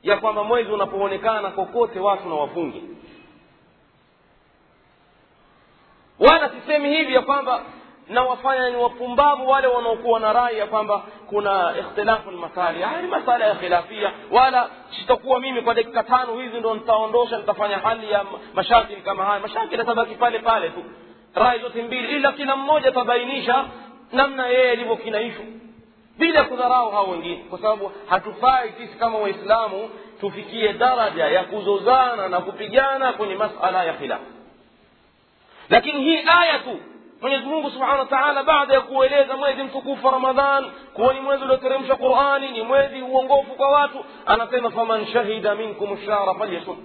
ya kwamba mwezi unapoonekana kokote watu na wafungi wala sisemi hivi ya kwamba na wafanya ni wapumbavu wale wanaokuwa na rai ya kwamba kuna ikhtilafu lmasali haya ni masala ya khilafia wala sitakuwa mimi kwa dakika tano hizi ndo nitaondosha nitafanya hali ya mashakili kama haya mashakili atabaki pale pale tu rai zote mbili ila kila mmoja atabainisha namna yeye alivyokinaishwa bila kudharau hao wengine kwa sababu hatufai sisi kama waislamu tufikie daraja ya kuzozana na kupigana kwenye masala ya khilafu lakini hii aya tu mwenyezi mungu subhanahu wa taala baada ya kueleza mwezi mtukufu wa ramadhan kuwa ni mwezi ulioteremsha qurani ni mwezi uongofu kwa watu anasema faman shahida minkum shahra falyasum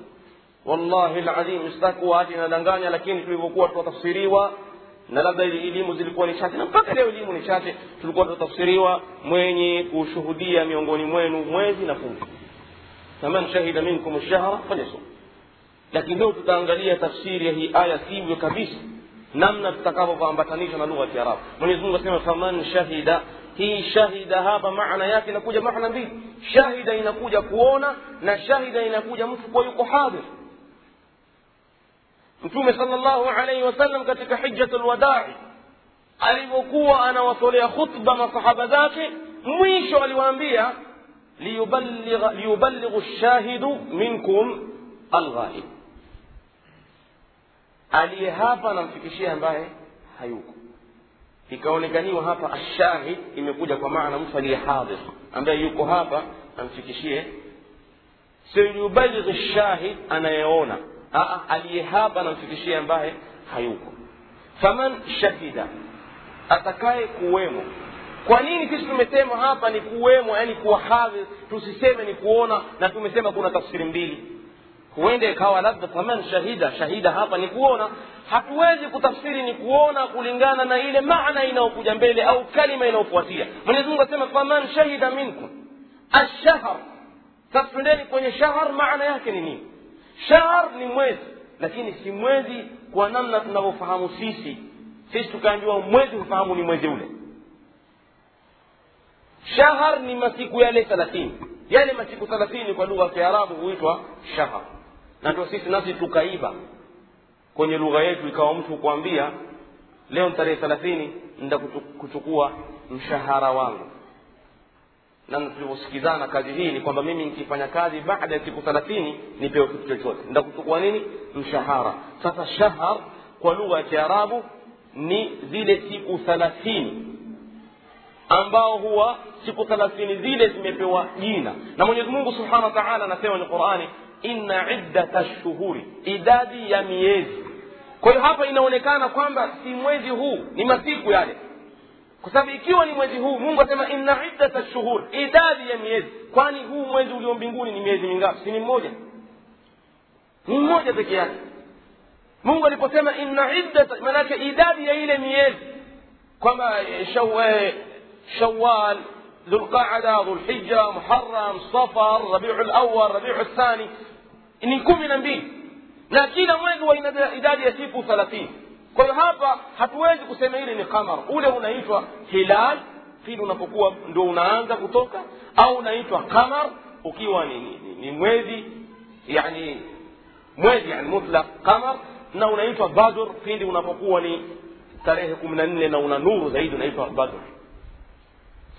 wallahi ladhim sitakuwa hati inadanganya lakini tulivyokuwa tuwatafsiriwa na labda elimu zilikuwa ni chache na mpaka leo elimu ni chache tulikuwa tutafsiriwa mwenye kushuhudia miongoni mwenu mwezi na fungu faman shahida minkum shahra falyasum lakini leo tutaangalia tafsiri ya hii aya sivyo kabisa namna tutakavyoambatanisha na lugha ya kiarabu mwenyezi mungu asema faman shahida hii shahida hapa maana yake inakuja maana mbili shahida inakuja kuona na shahida inakuja mtu kuwa yuko hadhir mtume salllahu alaihi wasallam katika hijjatu lwadai alivyokuwa anawatolea khutba masahaba zake mwisho aliwaambia liyuballighu lshahidu minkum alghaib aliye hapa anamfikishia ambaye hayuko. Ikaonekaniwa hapa ashahid imekuja kwa maana mtu aliye hadhir. Ambaye yuko hapa amfikishie. Siyubalighi shahid anayeona. Aliye hapa anamfikishia ambaye hayuko. Faman shahida atakaye kuwemo. Kwa nini sisi tumesema hapa ni kuwemo yani kuwa hadhir? Tusiseme ni kuona na tumesema kuna tafsiri mbili huenda ikawa labda thaman shahida. Shahida hapa ni kuona. Hatuwezi kutafsiri ni kuona kulingana na ile maana inayokuja mbele au kalima inayofuatia. Mwenyezi mungu asema faman shahida minkum. Ashahr sasa twendeni kwenye shahar maana yake ni nini? Shahar ni mwezi lakini si mwezi kwa namna tunavyofahamu sisi. Sisi tukaambiwa mwezi hufahamu ni mwezi ule. Shahar ni masiku yale thelathini. Yale masiku thelathini kwa lugha ya kiarabu huitwa shahar na ndio sisi nasi tukaiba. Kwenye lugha yetu ikawa mtu kuambia leo tarehe thelathini nda kuchukua mshahara wangu. Na tulivyosikizana kazi hii ni kwamba mimi nikifanya kazi baada ya siku thelathini nipewe kitu chochote. Nda kuchukua nini? Mshahara. Sasa shahar kwa lugha ya kiarabu ni zile siku thelathini ambao huwa siku thelathini zile zimepewa jina. Na mwenyezi mungu subhanahu wa taala anasema ni qurani inna iddata lshuhuri idadi ya miezi kwa hiyo hapa inaonekana kwamba si mwezi huu ni masiku yale kwa sababu ikiwa ni mwezi huu mungu asema inna iddata lshuhur idadi ya miezi kwani huu mwezi ulio mbinguni ni miezi mingapi si ni mmoja ni mmoja peke yake mungu aliposema inna iddata maanake idadi ya ile miezi kwamba shawal ذو القعدة ذو الحجة محرم صفر ربيع الأول ربيع الثاني. إن يكون من أنبي. لكن وين هو إذا يسيف ثلاثين. كل هذا حتواج كسميري نقمر أولا هنا يتوى هلال فين نفقوا دون أنزا كتوكا. أو نيتوى قمر وكيوا نموذي يعني موذي يعني مطلق قمر. نو نيتوى بادر فين نفقوا ني. تاريخكم نننن نور زيد نيتوى بادر.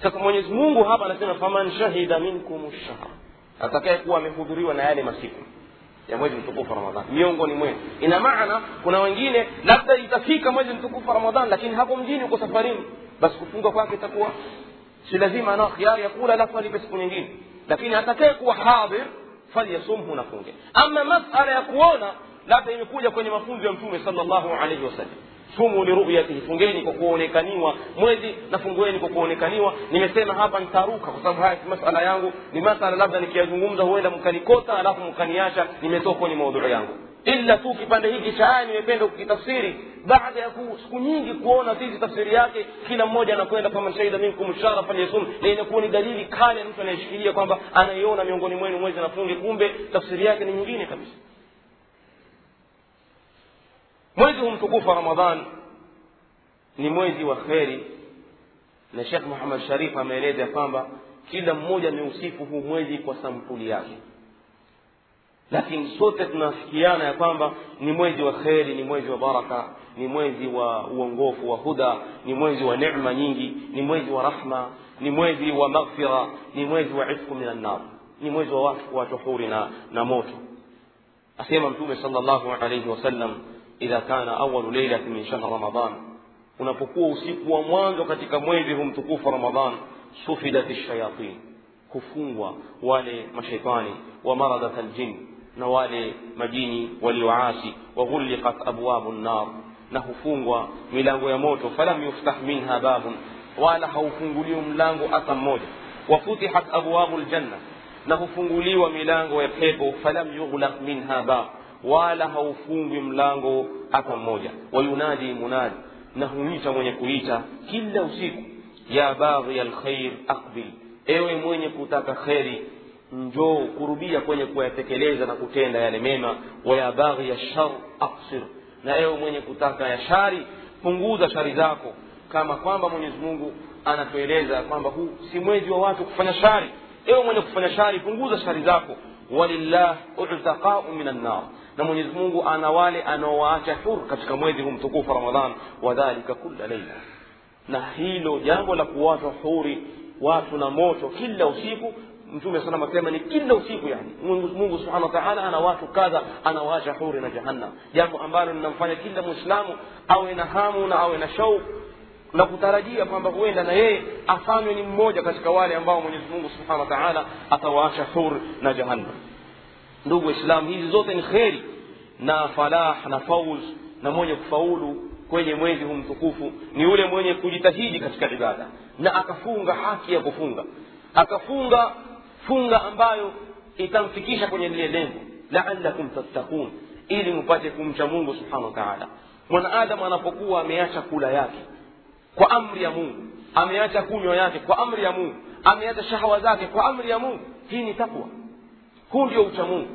Sasa mwenyezi mungu hapa anasema faman shahida minkum shahra atakaye kuwa amehudhuriwa na yale masiku ya mwezi mtukufu wa ramadhan miongoni mwenu. Ina maana kuna wengine labda itafika mwezi mtukufu wa ramadhan lakini hapo mjini uko safarini. Basi kufunga kwake itakuwa si lazima anao khiari ya kula alafu alipe siku nyingine. Lakini atakaye kuwa hadhir falyasumhu nafunge ama masala ya kuona labda imekuja kwenye mafunzo ya mtume sallallahu alaihi wasallam sumu liruyatihi fungeni kwa kuonekaniwa. Mwezi na fungueni kwa kuonekaniwa. Nimesema hapa nitaruka kwa sababu haya masala yangu ni masala labda nikiyazungumza huenda mkanikota alafu mkaniacha nimetoka kwenye maudhui yangu. Ila tu kipande hiki cha aya nimependa kukitafsiri. Baada ya siku nyingi kuona sisi tafsiri yake kila mmoja anakwenda faman shahida minkum shara falyasum. Na inakuwa ni dalili kale mtu anayeshikilia kwamba anaiona miongoni mwenu mwezi nafunge kumbe tafsiri yake ni nyingine kabisa mwezi huu mtukufu wa ramadhan ni mwezi wa kheri na shekh muhammad sharif ameeleza ya kwamba kila mmoja ameusifu huu mwezi kwa sampuli yake. Lakini sote tunafikiana ya kwamba ni mwezi wa kheri ni mwezi wa baraka ni mwezi wa uongofu wa huda ni mwezi wa necma nyingi ni mwezi wa rahma ni mwezi wa maghfira ni mwezi wa ifku min annar ni mwezi wa watu huri na, na moto. Asema mtume sal llahu alaihi wasallam إذا كان أول ليلة من شهر رمضان. ونفقوا سيقوا موانزو كتك مويدهم تقوف رمضان سفدت الشياطين كفوا والي مشيطاني ومرضت الجن نوالي مجيني وليعاسي وغلقت أبواب النار نهفوا ملاغ يموت فلم يفتح منها باب ولا هفوا ليوم لانغ أتموت وفتحت أبواب الجنة نهفوا لي وملاغ يبحيب فلم يغلق منها باب wala haufungwi mlango hata mmoja wayunadi munadi na huita mwenye kuita kila usiku ya baghi alkhair aqbil ewe mwenye kutaka kheri njoo kurubia kwenye kuyatekeleza na kutenda yale mema wa ya baghi ya shar aksir na ewe mwenye kutaka ya shari punguza shari zako kama kwamba mwenyezi mungu anatueleza kwamba huu si mwezi wa watu kufanya shari ewe mwenye kufanya shari punguza shari zako walillah utaqau min annar na mwenyezi mungu ana wale anaowaacha hur katika mwezi huu mtukufu ramadhan wadhalika kula leila na hilo jambo la kuwachwa huri watu na moto kila usiku mtume sana asema ni kila usiku yani. Mungu, mungu subhanahu ana watu kadha anawaacha huri na jahannam. Jambo ambalo linamfanya kila mwislamu awe na hamu na awe na shauku na kutarajia kwamba huenda na yeye afanywe ni mmoja katika wale ambao mwenyezi mungu subhanahu wa atawaacha hur na jahannam ndugu waislamu hizi zote ni kheri na falah na fauz na mwenye kufaulu kwenye mwezi huu mtukufu ni yule mwenye kujitahidi katika ibada na akafunga haki ya kufunga. Akafunga funga ambayo itamfikisha kwenye lile lengo laalakum tattakun ili mpate kumcha mungu subhanahu wa taala. Mwanadamu anapokuwa ameacha kula yake kwa amri ya mungu ameacha kunywa yake kwa amri ya mungu ameacha shahawa zake kwa amri ya mungu hii ni takwa huu ndio ucha mungu.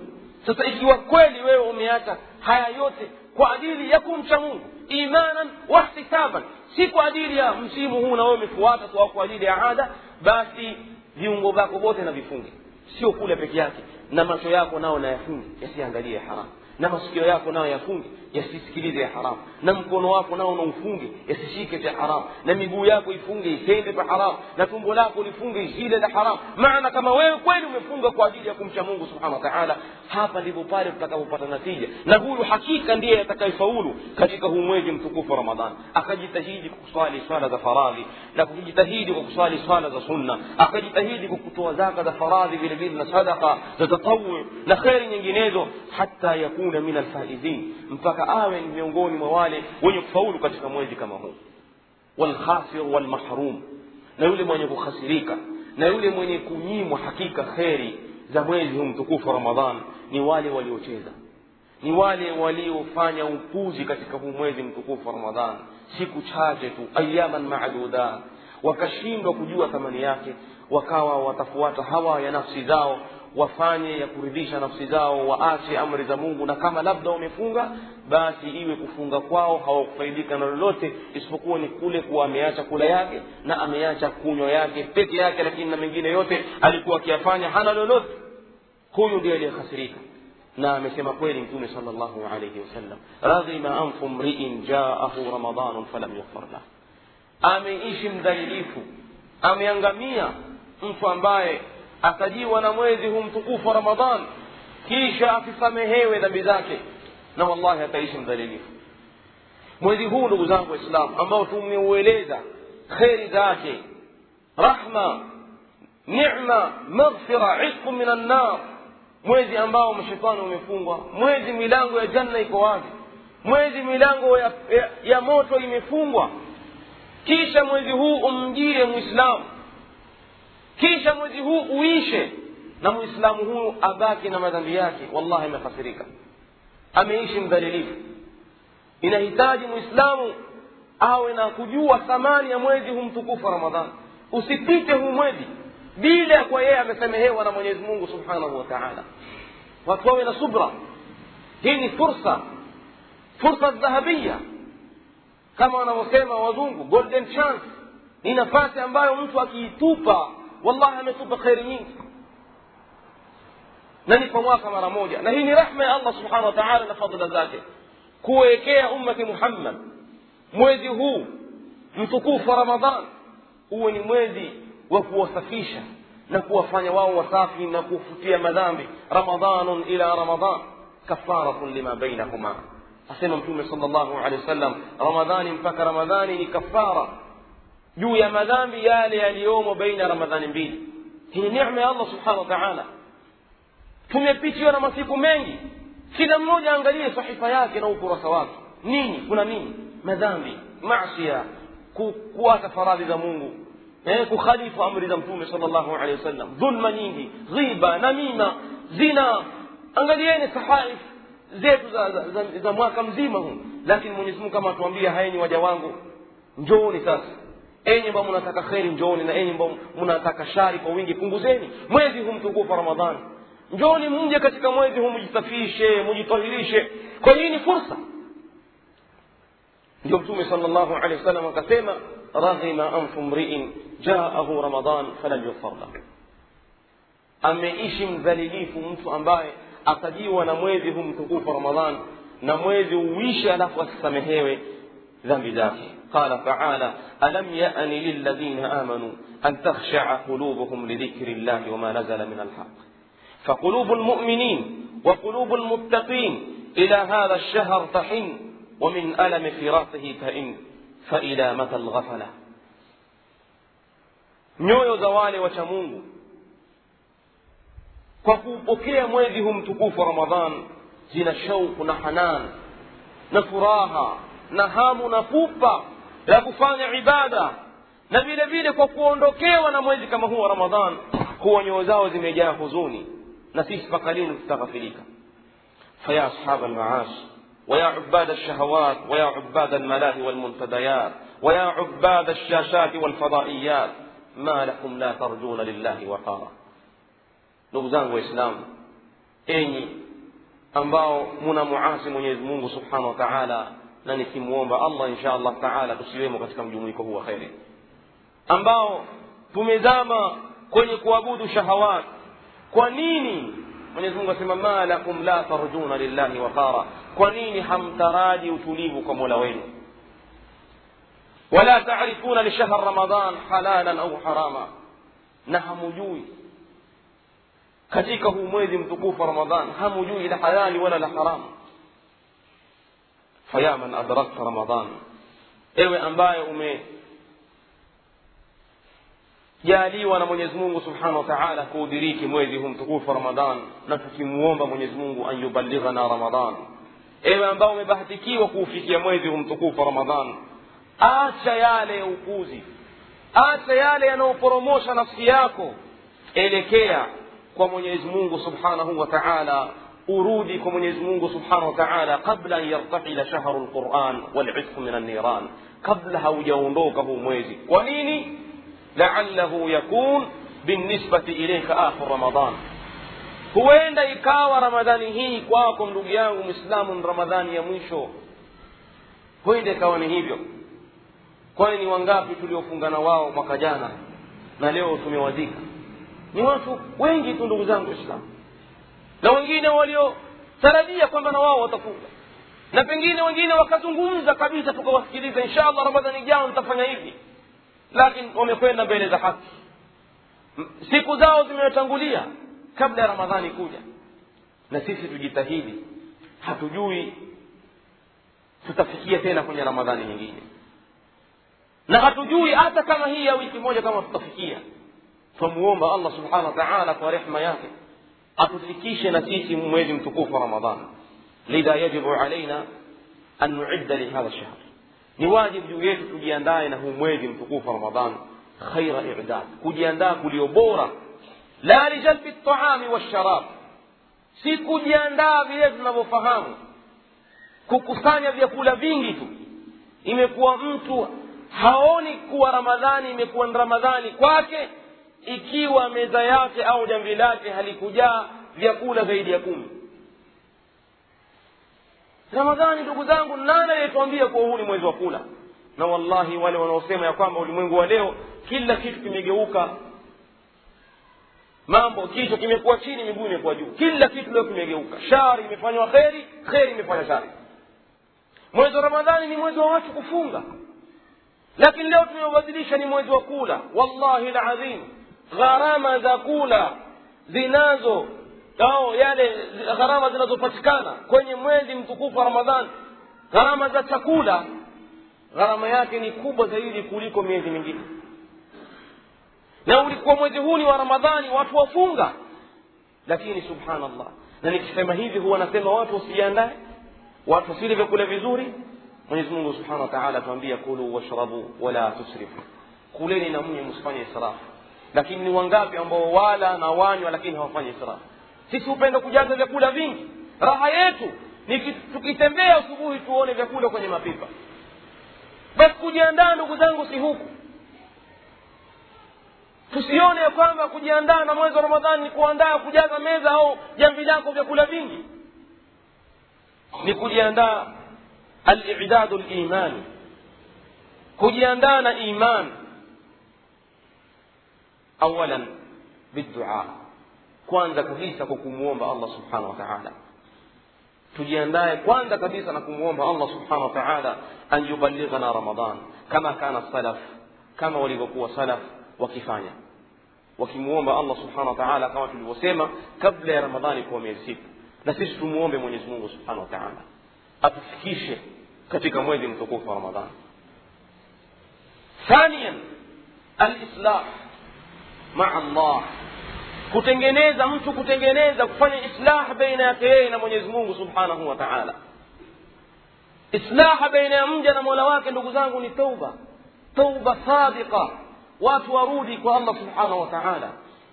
Sasa ikiwa kweli wewe umeacha haya yote kwa ajili ya kumcha mungu imanan wahtisaban si kwa ajili ya msimu huu na wewe umefuata tu au kwa ajili ya ada basi viungo vyako vyote na vifunge. Sio kule peke yake na macho yako nao na yafunge yasiangalie haramu. Na masikio yako nayo yafunge yasisikilize ya haramu na mkono wako nao na ufunge yasishike cha haramu na miguu yako ifunge isende pa haramu na tumbo lako lifunge isile la haramu maana kama wewe kweli umefunga kwa ajili ya kumcha mungu subhanahu wa taala hapa ndipo pale tutakapopata natija na huyu hakika ndiye atakayefaulu katika huu mwezi mtukufu wa ramadhani akajitahidi kwa kuswali swala za faradhi na kujitahidi kwa kuswali swala za sunna akajitahidi kwa kutoa zaka za faradhi vile vile na sadaka za tatawu na kheri nyinginezo hata yakuna min alfaizin mpaka awe ni miongoni mwa wale wenye kufaulu katika mwezi kama huu walkhasir walmahrum na yule mwenye kukhasirika na yule mwenye kunyimwa hakika kheri za mwezi huu mtukufu wa ramadhan ni wale waliocheza ni wale waliofanya upuzi katika huu mwezi mtukufu wa ramadhan siku chache tu ayaman madudat wakashindwa kujua thamani yake wakawa watafuata hawa ya nafsi zao wafanye ya kuridhisha nafsi zao waache amri za mungu na kama labda wamefunga basi iwe kufunga kwao hawakufaidika na lolote isipokuwa ni kule kuwa ameacha kula yake na ameacha kunywa yake peke yake lakini na mengine yote alikuwa akiyafanya hana lolote. Huyu ndiye aliyehasirika na amesema kweli mtume salllahu alaihi wasallam radhima anfu mriin jaahu ramadanun falam yughfar lah. Ameishi mdhalilifu ameangamia mtu ambaye atajiwa na mwezi huu mtukufu wa ramadhan kisha asisamehewe dhambi zake na wallahi ataishi mdhalilifu mwezi huu ndugu zangu waislamu ambao tumeueleza kheri zake rahma nicma maghfira isqu min annar mwezi ambao mashetani umefungwa mwezi milango ya janna iko wazi mwezi milango ya, ya, ya moto imefungwa kisha mwezi huu umjie mwislamu kisha mwezi huu uishe na mwislamu huyu abaki na madhambi yake. Wallahi amefasirika ameishi mdhalilifu. Inahitaji mwislamu awe na kujua thamani ya mwezi huu mtukufu wa ramadhani usipite huu mwezi bila ya kuwa yeye amesamehewa na mwenyezi mungu subhanahu wa taala. Watu wawe na subra. Hii ni fursa. Fursa dhahabia kama wanavyosema wazungu golden chance. Ni nafasi ambayo mtu akiitupa wallahi ametupa kheri nyingi na ni kwa mwaka mara moja na hii ni rehma ya allah subhanahu wa taala na fadhila zake kuwekea ummati muhammad mwezi huu mtukufu wa ramadhan uwe ni mwezi wa kuwasafisha na kuwafanya wao wasafi na kufutia madhambi ramadhanun ila ramadhan kafaratun lima bainahuma asema mtume sal llahu alehi wasallam ramadhani mpaka ramadhani ni kafara juu ya madhambi yale yaliyomo baina ya ramadhani mbili hii nema ya allah subhanahu wa taala tumepitiwa na masiku mengi kila mmoja angalie sahifa yake na ukurasa wake nini kuna nini madhambi masia ku, kuata faradhi za mungu eh, kukhalifu amri za mtume sal llahu alehi wasallam dhulma nyingi ghiba namima zina angalieni sahaif zetu za, za, za, za mwaka mzima huu lakini mwenyezi mungu kama atuambia hayenyi waja wangu njooni sasa enyi ambao mnataka kheri njooni na enyi ambao mnataka shari kwa wingi punguzeni mwezi huu mtukufu ramadhani njooni mje katika mwezi huu mjisafishe mjitahirishe kwa hii ni fursa ndio mtume sal llahu alehi wasallam akasema raghima anfu mriin jaahu ramadan falam yughfar lahu ameishi mdhalilifu mtu ambaye atajiwa na mwezi huu mtukufu ramadhan na mwezi uishe alafu asisamehewe dhambi zake قال تعالى ألم يأن للذين آمنوا أن تخشع قلوبهم لذكر الله وما نزل من الحق؟ فقلوب المؤمنين وقلوب المتقين إلى هذا الشهر تحن ومن ألم فراقه تئن فإلى متى الغفلة؟ nyoyo za wale wacha ramadhan zina shauku na hanan na furaha. Na hamu na pupa ya kufanya ibada na vile vile kwa kuondokewa na mwezi kama huu wa ramadhan huwa nyoyo zao zimejaa huzuni na sisi mpaka lini tutaghafilika faya ashab almaash ويا عباد الشهوات ويا عباد الملاهي والمنتديات ويا عباد الشاشات والفضائيات ما لكم لا ترجون لله وقارا ndugu zangu waislamu enyi ambao muna muasi mwenyezi mungu subhanahu wa taala na nikimwomba allah insha allah taala tusiwemo katika mjumuiko huu wa kheri ambao tumezama kwenye kuabudu shahawat kwa nini mwenyezi mungu asema ma lakum la tarjuna lillahi waqara kwa nini hamtaraji utulivu kwa mola wenu wala tarifuna lishahr ramadan halalan au harama na hamujui katika huu mwezi mtukufu wa ramadhan hamujui la halali wala la haramu فيا من أدركت رمضان. إيوي أنباي أمي. يا لي وأنا من يزمونه سبحانه وتعالى كودريك مويدي هم تقول في رمضان. نفكي موما من يزمونه أن يبلغنا رمضان. إيوي أنباي أمي بحتكي وكوفيك يا مويدي هم تقول في رمضان. آتشا يا لي وكوزي آتشا يا لي أنا وبروموشا نفسياكو إليكيا. ومن يزمونه سبحانه وتعالى urudi kwa mwenyezi mungu subhanahu wa taala qabla an yartahila shahru lquran walitqu min anniran kabla haujaondoka huu mwezi kwa nini laallahu yakun binisbati ilaika akhir ramadan huenda ikawa ramadhani hii kwako ndugu yangu mwislamu ni ramadhani ya mwisho huenda ikawa ni hivyo kwani ni wangapi tuliofungana wao mwaka jana na leo tumewazika ni watu wengi tu ndugu zangu waislamu na wengine waliotarajia kwamba na wao watafunga na pengine wengine wakazungumza kabisa tukawasikiliza insha allah ramadhani ijao nitafanya hivi. Lakini wamekwenda mbele za haki. Siku zao zimetangulia kabla ya ramadhani kuja. Na sisi tujitahidi. Hatujui tutafikia tena kwenye ramadhani nyingine. Na hatujui hata kama hii ya wiki moja kama tutafikia. Twamuomba allah subhanahu wa taala kwa rehma yake أتفكيش نسيسي مميزم تكوف رمضان. لذا يجب علينا أن نعد لهذا الشهر. نواجب جويته كل يندائنا مميزم تكوف رمضان. خير إعداد. كل يندا كل يبورة لا لجلب الطعام والشراب. سي كل يندا بيذن وفهام كوكسانيا بيقول بينجتو إمكوا أنتو. هاوني كوا رمضاني مكوا رمضاني. كواكي ikiwa meza yake au jamvi lake halikujaa vyakula zaidi ya kumi. Ramadhani ndugu zangu nani aliyetuambia kuwa huu ni mwezi wa kula? Na wallahi wale wanaosema ya kwamba ulimwengu wa leo kila kitu kimegeuka. Mambo kichwa kimekuwa chini miguu imekuwa juu. Kila kitu leo kimegeuka. Shari imefanywa kheri kheri imefanywa shari. Mwezi wa ramadhani ni mwezi wa watu kufunga. Lakini leo tumeubadilisha ni mwezi wa kula. Wallahi ladhim gharama za kula zinazo au yale gharama zinazopatikana kwenye mwezi mtukufu wa ramadhani. Gharama za chakula gharama yake ni kubwa zaidi kuliko miezi mingine. Na ulikuwa mwezi huu ni wa ramadhani watu wafunga. Lakini subhanallah na nikisema hivi huwa nasema watu wasijiandae watu wasile vyakula vizuri. Mwenyezi mungu subhanahu wa taala atuambia kulu washrabu wala tusrifu. Kuleni na mnye msifanye israfu lakini ni wangapi ambao wala na wanywa lakini hawafanyi israfu sisi hupenda kujaza vyakula vingi. Raha yetu ni tukitembea asubuhi tuone vyakula kwenye mapipa. Basi kujiandaa ndugu zangu si huku. Tusione ya kwamba kujiandaa na mwezi wa ramadhani ni kuandaa kujaza meza au jamvi lako vyakula vingi. Ni kujiandaa alidadu limani kujiandaa na iman أولا بالدعاء. كوانزا كبيسة كوكوموم الله سبحانه وتعالى. تجيانداي كوانزا كبيسة كوكوموم الله سبحانه وتعالى أن يبلغنا رمضان. كما كان السلف كما ولغوكو سلف وكفانيا وكيموم الله سبحانه وتعالى كما في الوسيمة قبل رمضان يكون يسيب نسيس تموم من يزمون سبحانه وتعالى. أتفكيش كتيك مويد متقوف رمضان. ثانيا الإصلاح. Maa allah. Kutengeneza mtu kutengeneza kufanya islah baina yake yeye na mwenyezi mungu subhanahu wa taala. Islaha baina ya mja na mola wake ndugu zangu ni tauba. Tauba sadiqa watu warudi kwa allah subhanahu wa taala.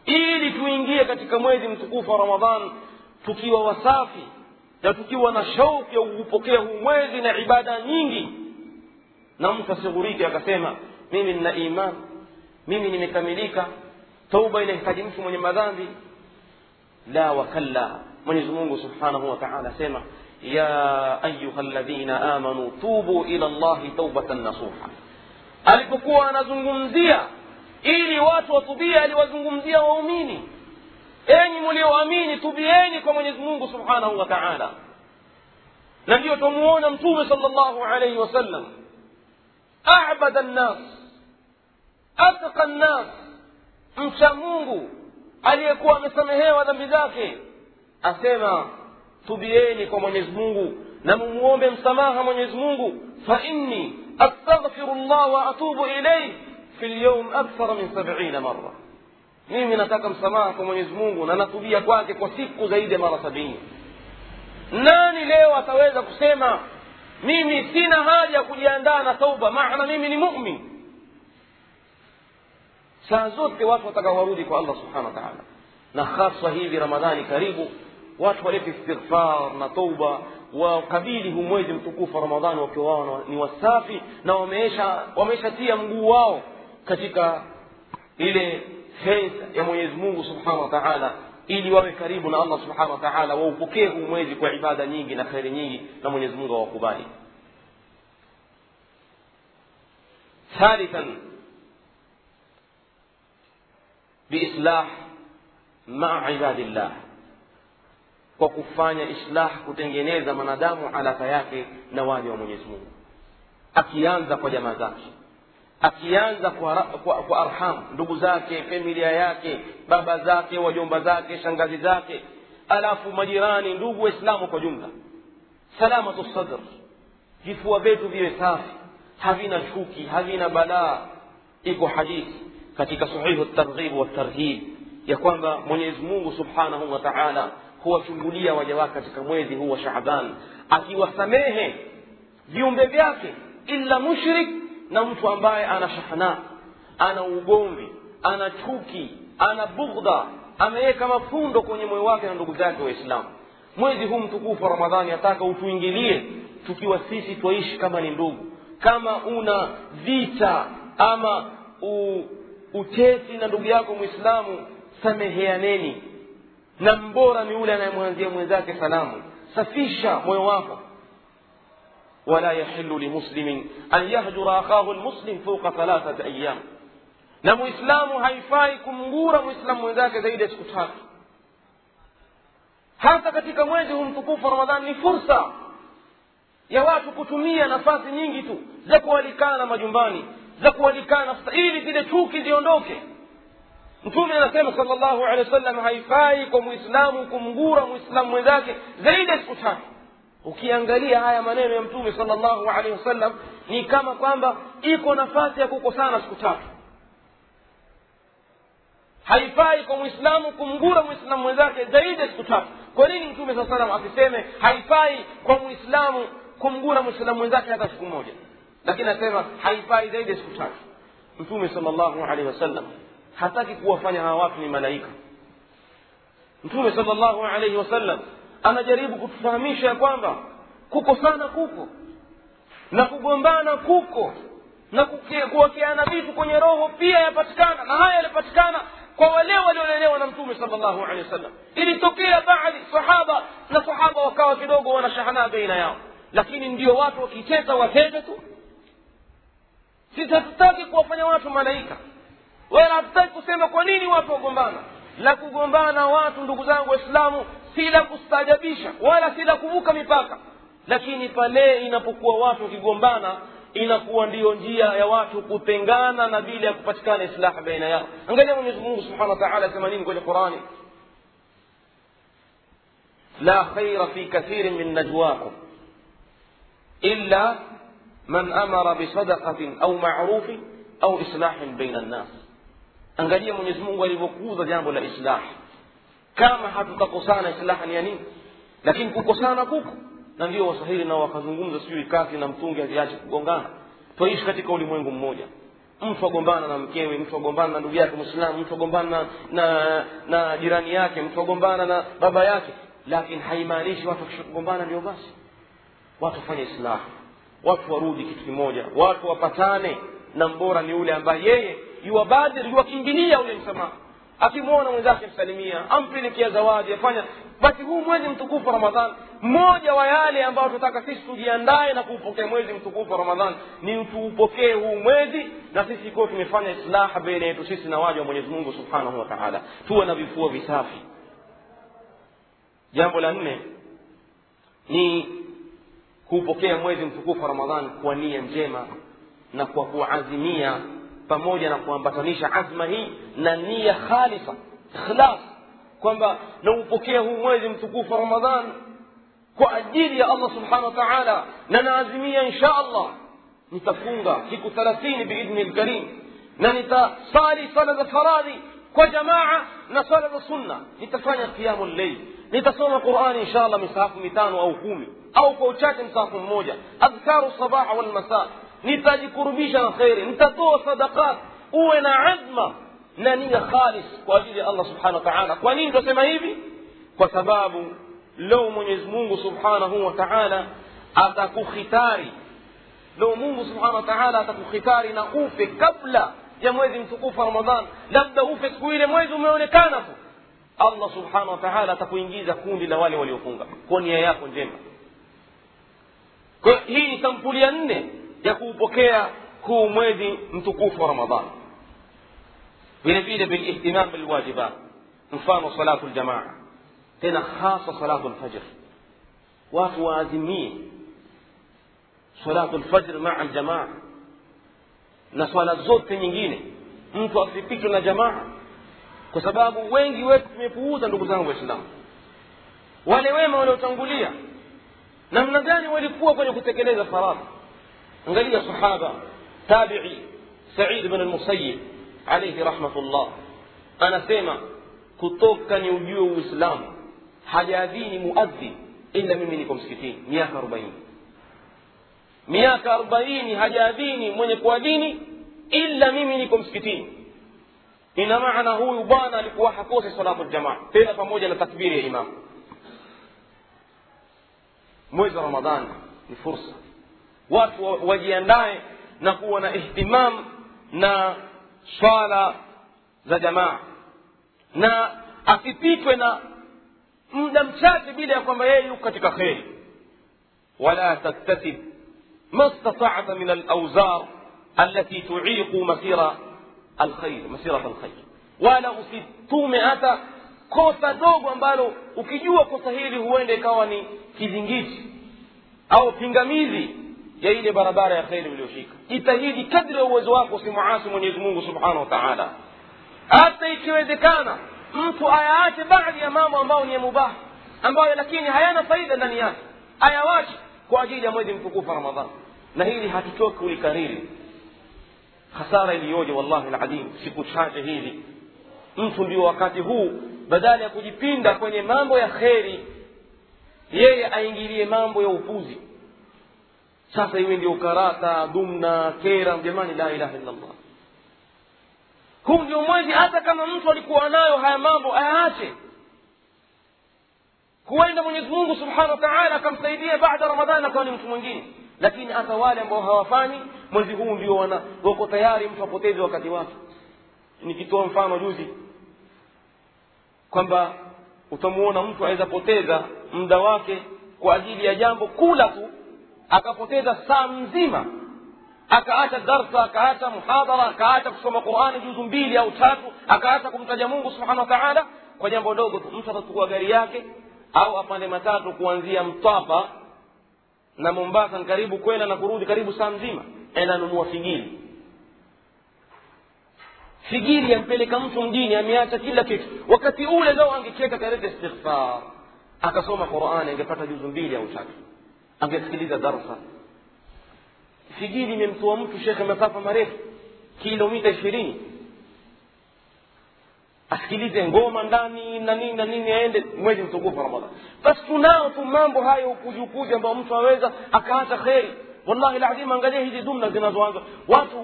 Ili tuingie katika mwezi mtukufu wa ramadhan tukiwa wasafi na tukiwa na shauki ya kuupokea huu mwezi na ibada nyingi. Na mtu asighurike akasema mimi nina iman. Mimi nimekamilika tauba inahitaji mtu mwenye madhambi la wakalla mwenyezi mungu subhanahu wa taala asema ya ayuha ladhina amanu tubu ila llahi taubatan nasuha alipokuwa anazungumzia ili watu watubia aliwazungumzia waumini enyi mlioamini tubieni kwa mwenyezi mungu subhanahu wa taala na ndiyo twamuona mtume sal llahu alaihi wasallam abada nnas atqa nnas mcha mungu aliyekuwa amesamehewa dhambi zake asema tubieni kwa mwenyezi mungu na mumwombe msamaha mwenyezi mungu fa inni astaghfiru llah wa atubu ilaih fi lyaum akthara min sabiina mara mimi nataka msamaha kwa mwenyezi mungu na natubia kwake kwa siku zaidi ya mara sabini nani leo ataweza kusema mimi sina haja ya kujiandaa na tauba maana mimi ni mumin saa zote watu wataka warudi kwa allah subhanahu wataala na haswa hivi ramadhani karibu watu walete istighfar na tauba wakabili hu mwezi mtukufu wa ramadhani wakiwa wao ni wasafi na wameesha wameshatia mguu wao katika ile fensa ya mwenyezi mungu subhanahu wa taala ili wawe karibu na allah subhanahu wataala waupokee hu mwezi kwa ibada nyingi na kheri nyingi na mwenyezi mungu awakubali. Thalithan بإصلاح مع عباد الله na waja wa mwenyezi mungu akianza kwa jamaa zake akianza kwa, kwa, kwa arham ndugu zake familia yake baba zake wajomba zake shangazi zake alafu majirani ndugu waislamu kwa jumla salamatu sadr vifua vyetu viwe safi havina chuki havina balaa iko hadithi katika sahihu targhib wa tarhib ya kwamba mwenyezi mungu subhanahu wa taala huwachungulia waja wake katika mwezi huu wa shaaban akiwasamehe viumbe vyake illa mushrik na mtu ambaye ana shahna ana ugomvi ana chuki ana bughdha ameweka mafundo kwenye moyo wake na ndugu zake waislamu. Mwezi huu mtukufu wa ramadhani ataka utuingilie tukiwa sisi twaishi kama ni ndugu kama una vita ama u, ucheti na ndugu yako mwislamu sameheaneni. Na mbora ni ule anayemwanzia mwenzake salamu. Safisha moyo wako. Wala yahilu limuslimin an yahjura akhahu lmuslim fauka thalathata ayam na mwislamu haifai kumgura mwislamu mwenzake zaidi ya siku tatu. Hasa katika mwezi hu mtukufu ramadhani ni fursa ya watu kutumia nafasi nyingi tu za kualikana majumbani za kualikana ili zile chuki ziondoke. Mtume anasema sala llahu alehi wa sallam haifai kwa mwislamu kumgura mwislamu mwenzake zaidi ya siku tatu. Ukiangalia haya maneno ya mtume sala llahu alehi wasallam ni kama kwamba iko nafasi ya kukosana siku tatu. Haifai kwa mwislamu kumgura mwislamu mwenzake zaidi ya siku tatu. Kwa nini mtume saa salam asiseme haifai kwa mwislamu kumgura mwislamu mwenzake hata siku moja lakini anasema haifai zaidi ya siku tatu mtume salllahu alehi wasallam hataki kuwafanya hawa watu ni malaika. Mtume salllahu alaihi wasallam anajaribu kutufahamisha ya kwamba kukosana kuko na kugombana kuko na kuwakeana vitu kwenye roho pia yapatikana na haya yalipatikana kwa wale waliolelewa na mtume salllahu alehi wasallam. Ilitokea baadhi sahaba na sahaba wakawa kidogo wanashahana baina yao. Lakini ndio watu wakiteta watete tu sisi hatutaki kuwafanya watu malaika. Wala hatutaki kusema kwa nini watu wagombana? La kugombana watu ndugu zangu waislamu si la kustaajabisha wala si la kuvuka mipaka. Lakini pale inapokuwa watu wakigombana inakuwa ndiyo njia ya watu kutengana na bila ya kupatikana islaha baina yao. Angalia mwenyezi mungu subhanahu wa taala asema nini kwenye qurani. La khaira fi kathirin min najwakum illa bisadaqatin au marufin au islahin baina nnas angalia mwenyezi mungu alivyokuuza jambo la islah kama hatutakosana islaha ni ya nini lakini kukosana kuko na ndio waswahili nao wakazungumza sijui kazi na mtungi haziache kugongana twaishi katika ulimwengu mmoja mtu agombana na mkewe mtu agombana na ndugu yake mwislamu mtu agombana na, na, na jirani yake mtu agombana na baba yake lakini haimaanishi watu wakishakugombana ndio basi watu wafanye islaha watu warudi kitu kimoja. Watu wapatane na mbora ni yule ambaye yeye yuwabadir yuwakimbilia ule msamaha. Akimwona mwenzake msalimia ampelekea zawadi afanya. Basi huu mwezi mtukufu ramadhan mmoja wa yale ambayo tunataka sisi tujiandae na kuupokea mwezi mtukufu wa ramadhan ni tuupokee huu mwezi na sisi kuwa tumefanya islaha baina yetu sisi na waja wa mwenyezi mungu subhanahu wa taala. Tuwe na vifua visafi. Jambo la nne ni kuupokea mwezi mtukufu wa ramadhan kwa nia njema na kwa kuazimia pamoja na kuambatanisha azma hii na nia khalisa ikhlas kwamba naupokea huu mwezi mtukufu wa ramadhan kwa ajili ya allah subhanahu wa taala na naazimia insha allah nitafunga siku thelathini biidhni lkarim na nitasali sala za faradhi kwa jamaa na sala za sunna nitafanya qiyamu lleil nitasoma qurani insha allah misahafu mitano au kumi au kwa uchache msahafu mmoja adhkaru sabaha walmasa nitajikurubisha na kheri nitatoa sadaqat uwe na azma na nia khalis kwa ajili ya allah subhanahu wa taala kwa nini tunasema hivi kwa sababu leo mwenyezi mungu subhanahu wa taala atakukhitari leo mungu subhanahu wa taala atakukhitari na ufe kabla ya mwezi mtukufu wa ramadhan labda ufe siku ile mwezi umeonekana tu allah subhanahu wa taala atakuingiza kundi la wale waliofunga kwa nia yako njema kwa hii ni sampuli ya nne ya kuupokea huu mwezi mtukufu wa ramadhan vile vile bilihtimam bilwajibat mfano salatu ljamaa tena hasa salatu lfajr watu waazimie salatu lfajr maa ljamaa na swala zote nyingine mtu asipitwe na jamaa kwa sababu wengi wetu tumepuuza ndugu zangu waislamu wale wema waliotangulia namna gani walikuwa kwenye kutekeleza faradhi angalia sahaba tabii said bin almusayib alaihi rahmatullah anasema kutoka ni ujue uislamu hajaadhini muadhin ila mimi niko msikitini miaka arobaini miaka arobaini hajaadhini mwenye kuadhini ila mimi niko msikitini ina maana huyu bwana alikuwa hakosi salatu ljamaa tena pamoja na takbiri ya imamu mwezi wa ramadhani ni fursa watu wajiandae na kuwa na ihtimam na swala za jamaa na asipitwe na muda mchache bila ya kwamba yeye yuko katika kheri wala taktasib ما استطعت من الأوزار التي تعيق مسير الخير مسيرة الخير ولا usitume hata kosa dogo ambalo ukijua kosa hili huenda ikawa ni kizingiti au pingamizi ya ile barabara ya kheri uliyoshika jitahidi kadri ya uwezo wako usimuasi mwenyezi mungu subhanahu wa taala. Hata ikiwezekana mtu ayaache baadhi ya mambo ambayo ni ya mubaha ambayo lakini hayana faida ndani yake ayawache kwa ajili ya mwezi mtukufu ramadhan na hili hatutoki kulikariri hasara iliyoje wallahi ladhim siku chache hivi mtu ndio wakati huu badala ya kujipinda kwenye mambo ya kheri yeye aingilie mambo ya upuzi. Sasa iwe ndio karata dumna kera jamani la ilaha illallah. Huu ndio mwezi hata kama mtu alikuwa nayo haya mambo ayaache. Huenda mwenyezi mungu subhanahu wa akamsaidia baada ramadhani akawa ni mtu mwingine. Lakini hata wale ambao hawafanyi mwezi huu ndio wako tayari mtu apoteze wakati wake. Nikitoa mfano juzi kwamba utamuona mtu aweza poteza muda wake kwa ajili ya jambo kula tu akapoteza saa mzima akaacha darsa akaacha muhadhara akaacha kusoma qurani juzu mbili au tatu akaacha kumtaja mungu subhanahu wa taala kwa jambo dogo tu. Mtu atachukua gari yake au apande matatu kuanzia mtwapa na mombasa ni karibu kwenda na kurudi karibu saa mzima enda anunua figili figili yampeleka mtu mjini ameacha kila kitu. Wakati ule lao angecheka kaleta istighfar akasoma qurani angepata juzu mbili au tatu. Angesikiliza darsa figili imemtoa mtu shekhe masafa marefu kilomita ishirini. Asikilize ngoma ndani na nini na nini aende mwezi mtukufu ramadhan basi tunao tu mambo hayo ukujukuji ambayo mtu aweza akaacha kheri والله العظيم من قال يهدي دمنا قلنا زوانزا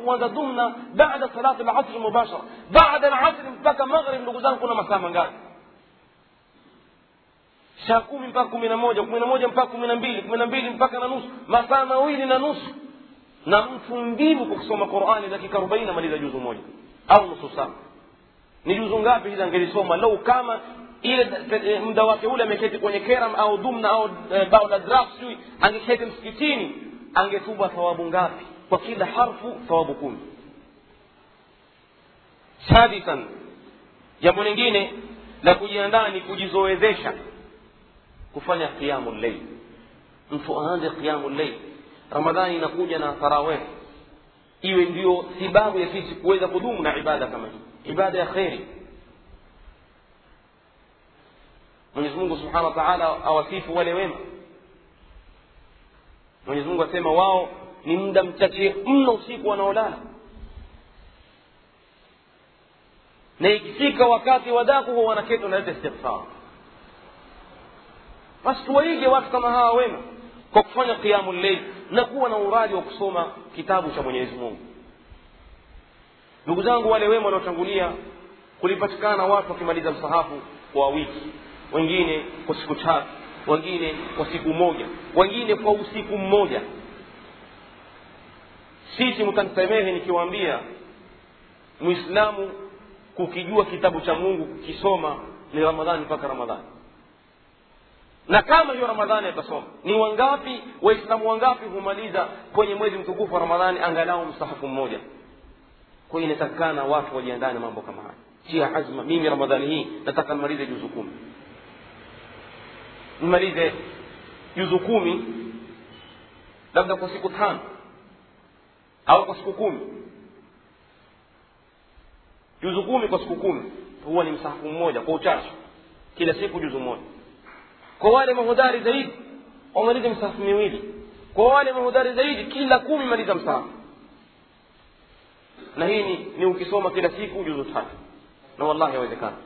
وانزا دمنا بعد صلاة العصر مباشرة بعد العصر بكى مغرب لغزان كنا مساء من قال. شاكو من باكو من موجة من موجة من باكو من بيل من بيل من باكنا نص مساء مويل ننص نمفن بيبك سوما قرآن لكي كربين من إذا جوز موجة. أو نص سام نجوز نقابي إذا نقل سوما. لو كاما إلى مدواتي أولى من كيتي كوني كيرم أو دمنا أو آه، باولا دراف سوي أن كيتي مسكتيني. Angetuba thawabu ngapi? Kwa kila harfu thawabu kumi. Sadithan jambo lingine la kujiandaa ni kujizowezesha kufanya qiyamu llail mtu aanze qiyamu llail ramadhani inakuja na taraweh iwe ndio sababu ya sisi kuweza kudumu na ibada kama hii. Ibada ya kheri. Mwenyezi mungu wa taala awasifu wale wema mwenyezi mungu asema wao ni muda mchache mno usiku wanaolala. Na ikifika wakati wadaku huwa wanaketi wanaleta istighfar. Basi tuwaige watu kama hawa wema kwa kufanya qiamu lleil na kuwa na uradi wa kusoma kitabu cha mwenyezi mungu. Ndugu zangu wale wema waliotangulia kulipatikana watu wakimaliza msahafu kwa wiki wengine kwa siku tatu wengine kwa siku moja wengine kwa usiku mmoja. Sisi mtanisamehe nikiwaambia mwislamu kukijua kitabu cha mungu kukisoma ni ramadhani mpaka ramadhani. Na kama hiyo ramadhani atasoma ni wangapi waislamu wangapi humaliza kwenye mwezi mtukufu wa ramadhani angalau msahafu mmoja? Kwa hiyo inatakikana watu wajiandane mambo kama haya. Tia azma mimi ramadhani hii nataka nimalize juzu kumi nimalize juzu kumi labda kwa siku tano au kwa siku kumi juzu kumi kwa siku kumi huwa ni msahafu mmoja kwa uchache kila siku juzu moja kwa wale mahodari zaidi wamalize msahafu miwili kwa wale mahodari zaidi kila kumi maliza msahafu na hii ni, ni ukisoma kila siku juzu tatu na wallahi yawezekana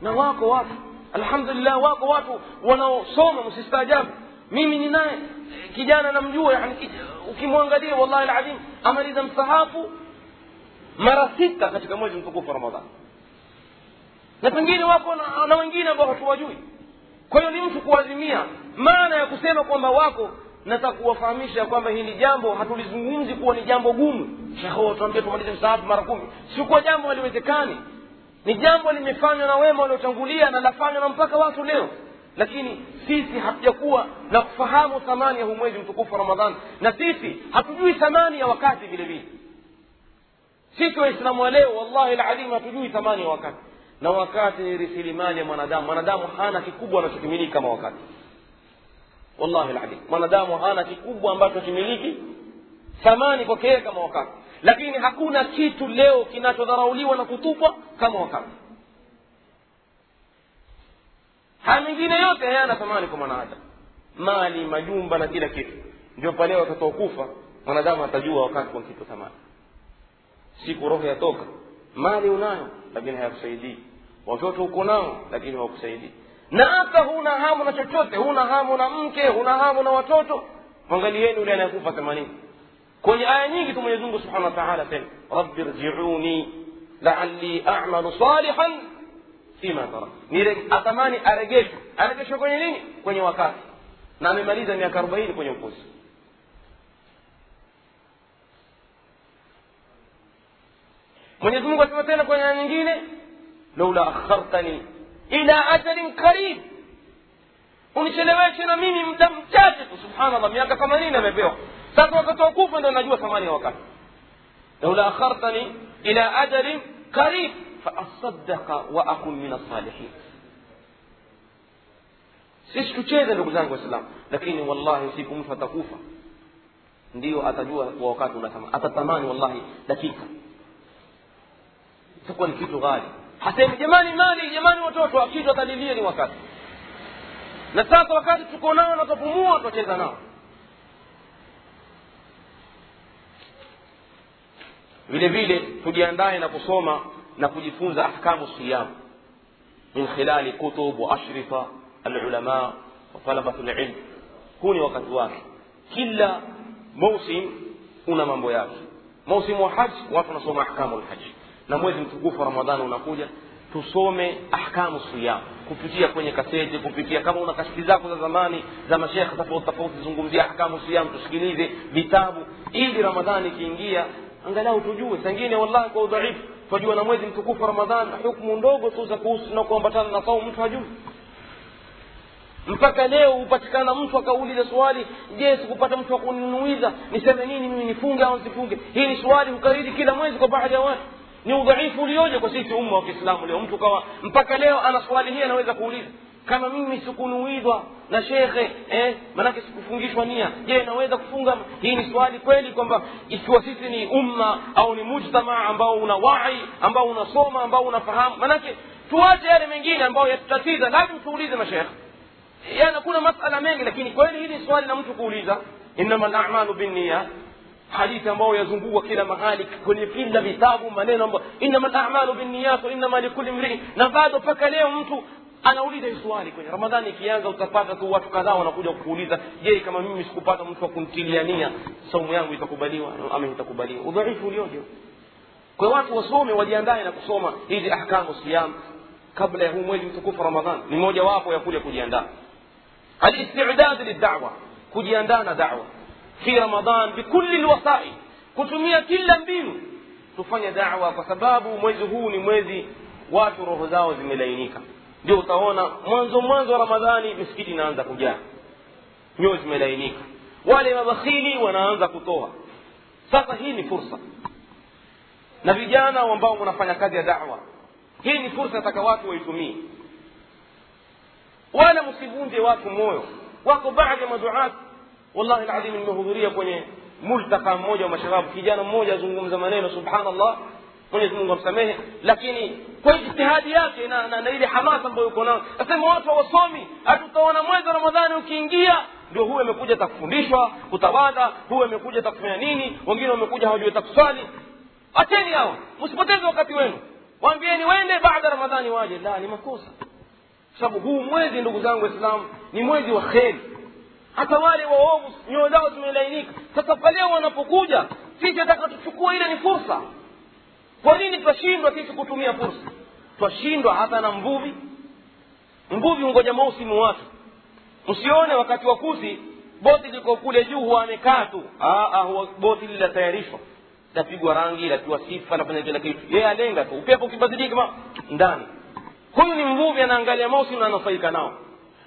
na wako watu alhamdulillah wako watu wanaosoma msistaajabu. Mimi ni naye kijana namjua yani ukimwangalia wallahi alazim amaliza msahafu mara sita katika mwezi mtukufu wa ramadhani. Na pengine wako na, wengine ambao hatuwajui. Kwa hiyo ni mtu kuazimia. Maana ya kusema kwamba wako nataka kuwafahamisha kwamba hili jambo hatulizungumzi kuwa ni jambo gumu. Shekho tuambie tumalize msahafu mara kumi. Sikuwa jambo haliwezekani ni jambo limefanywa na wema waliotangulia na lafanywa na mpaka watu leo lakini sisi hatujakuwa na kufahamu thamani ya huu mwezi mtukufu wa ramadhani na sisi hatujui thamani ya wakati vile vile sisi waislamu wa leo wallahi ladhim hatujui thamani ya wakati na wakati ni rasilimali ya mwanadamu mwanadamu hana kikubwa anachokimiliki kama wakati wallahi ladhim mwanadamu hana kikubwa ambacho kimiliki thamani kwake kama wakati lakini hakuna kitu leo kinachodharauliwa na kutupwa kama wakati. Haya mengine yote hayana thamani kwa mwanadamu. Mali majumba na kila kitu. Ndio pale watakaokufa mwanadamu atajua wakati kitu thamani. Siku roho yatoka mali unayo lakini hayakusaidii. Watoto uko nao lakini hawakusaidii. Na hata huna hamu na chochote huna hamu na mke huna hamu na watoto mwangalieni yule anayekufa themanini kwenye aya nyingi tu mwenyezi mungu subhanahu wa taala sema rabbi rjiuni laali amalu salihan fima tara atamani aregeshwe aregeshwe kwenye nini kwenye wakati na amemaliza miaka arobaini kwenye upuzi mwenyezi mungu asema tena kwenye aya nyingine laula akhartani ila ajalin qarib unicheleweshe na mimi muda mchache tu subhanallah miaka themanini amepewa sasa wakati wa kufa ndo najua thamani ya wakati laula akhartani ila ajalin qarib faasadaka wa akun min alsalihin sisi tucheze ndugu zangu waislamu lakini wallahi siku mtu atakufa ndio atajua kwa wakati unatama atatamani wallahi dakika itakuwa ni kitu ghali hasemi jamani mali jamani watoto akitu atalilia ni wakati na sasa wakati tuko nao na tutapumua tutacheza nao vile vile tujiandae na kusoma na kujifunza ahkamu siyam. Min khilali kutub wa ashrifa alulama wa lilm huu ni wakati wake. Kila mausim una mambo yake. Mausimu wa haji watu wanasoma ahkamu lhaji na mwezi mtukufu wa ramadhani unakuja tusome ahkamu siyam. Kupitia kwenye kaseti kupitia kama una kaseti zako za zamani za mashekhe tofauti tofauti zungumzia ahkamu siyam tusikilize vitabu. Ili ramadhani ikiingia angalau tujue. Sangine wallahi kwa udhaifu twajua na mwezi mtukufu ramadhan hukmu ndogo tu za kuhusu na kuambatana na saumu mtu hajui. Mpaka leo hupatikana mtu akauliza swali je sikupata mtu akuninuiza niseme nini mimi nifunge au nsifunge hii ni swali hukariri kila mwezi kwa baadhi ya watu. Ni udhaifu ulioje kwa sisi umma wa kiislamu leo? Mtu kawa mpaka leo ana swali hii anaweza kuuliza kama mimi sikunuidwa na shekhe eh, manake sikufungishwa nia je naweza kufunga hii ni swali kweli kwamba ikiwa sisi ni umma au ni mujtamaa ambao una wai ambao unasoma ambao unafahamu manake tuache yale mengine ambayo yatutatiza lazima tuulize mashekhe yana kuna masala mengi lakini kweli hili swali la mtu kuuliza innama lamalu binniyat hadithi ambayo yazungukwa kila mahali kwenye kila vitabu maneno ambayo innama lamalu binniyat wa innama likuli mriin na bado mpaka leo mtu anauliza hii swali kwenye ramadhani ikianza utapata tu watu kadhaa wanakuja kukuuliza je kama mimi sikupata mtu wa kuntiliania saumu yangu itakubaliwa? Ama itakubaliwa. Udhaifu ulioje? Kwa watu wasome wajiandae na kusoma hizi ahkamu siyam kabla ya huu mwezi mtukufu ramadhan. Ni moja wapo ya kule kujiandaa. Alistidad lidawa kujiandaa na dawa. Fi ramadan bikulli lwasail kutumia kila mbinu tufanye dawa kwa sababu mwezi huu ni mwezi watu roho zao zimelainika ndio utaona mwanzo mwanzo wa ramadhani misikiti inaanza kujaa nyoyo zimelainika wale mabakhili wanaanza kutoa sasa hii ni fursa na vijana ambao mnafanya kazi ya dawa hii ni fursa nataka watu waitumie wala msivunje watu moyo wako baadhi ya maduat wallahi ladhim nimehudhuria kwenye multaka mmoja wa mashababu kijana mmoja azungumza maneno subhanallah mwenyezi mungu amsamehe. Lakini kwa ijtihadi yake na, na, na ile hamasa ambayo uko nayo asema watu hawasomi hatutaona mwezi wa ramadhani ukiingia ndio huyu amekuja takufundishwa kutawadha huyu amekuja takufanya nini wengine wamekuja hawajui takuswali acheni hao msipoteze wakati wenu. Waambieni wende baada ramadhani waje. La ni makosa. Sababu huu mwezi ndugu zangu waislamu ni mwezi wa kheri. Hata wale waovu nyoyo zao zimelainika. Sasa pale wanapokuja sisi ataka tuchukua ile ni fursa kwa nini twashindwa sisi kutumia fursa twashindwa hata na mvuvi. Mvuvi ungoja mausimu wake msione wakati wa kuzi boti liko kule juu huamekaa amekaa tu. Ah, ah, boti linatayarishwa lapigwa rangi latiwa sifa nafanya kila kitu. Yeye alenga tu. Upepo ukibadilika ndani. Huyu ni mvuvi anaangalia mausimu na ananufaika nao.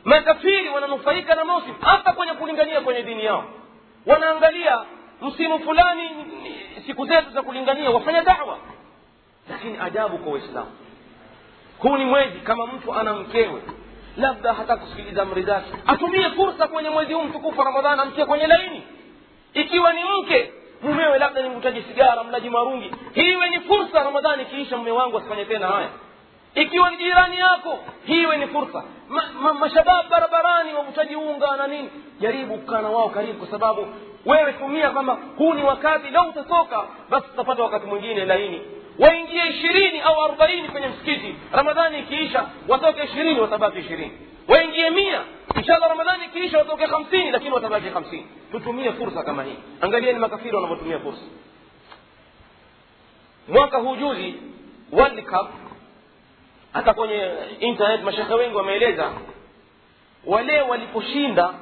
Makafiri wananufaika na mausimu hata kwenye kulingania kwenye dini yao. Wanaangalia msimu fulani siku zetu za kulingania wafanya dawa lakini ajabu kwa waislamu huu ni mwezi kama mtu ana mkewe. Labda hata kusikiliza amri zake. Atumie fursa kwenye mwezi huu mtukufu ramadhani amtie kwenye laini. Ikiwa ni mke mumewe labda ni mvutaji sigara mlaji marungi. Hii ni fursa ramadhani ikiisha mume wangu asifanye tena haya. Ikiwa ni jirani yako hii ni fursa. Ma, ma, mashabab barabarani wavutaji unga na nini. Jaribu kukaa wao karibu kwa sababu wewe tumia kwamba huu ni wakati lau utatoka basi utapata wakati mwingine laini waingie ishirini au arobaini kwenye msikiti. Ramadhani ikiisha watoke ishirini watabaki ishirini. Waingie mia inshallah ramadhani ikiisha watoke hamsini lakini watabaki hamsini. Tutumie fursa kama hii. Angalieni makafiri wanavyotumia fursa. Mwaka huu juzi world cup hata kwenye internet mashekhe wengi wameeleza wale waliposhinda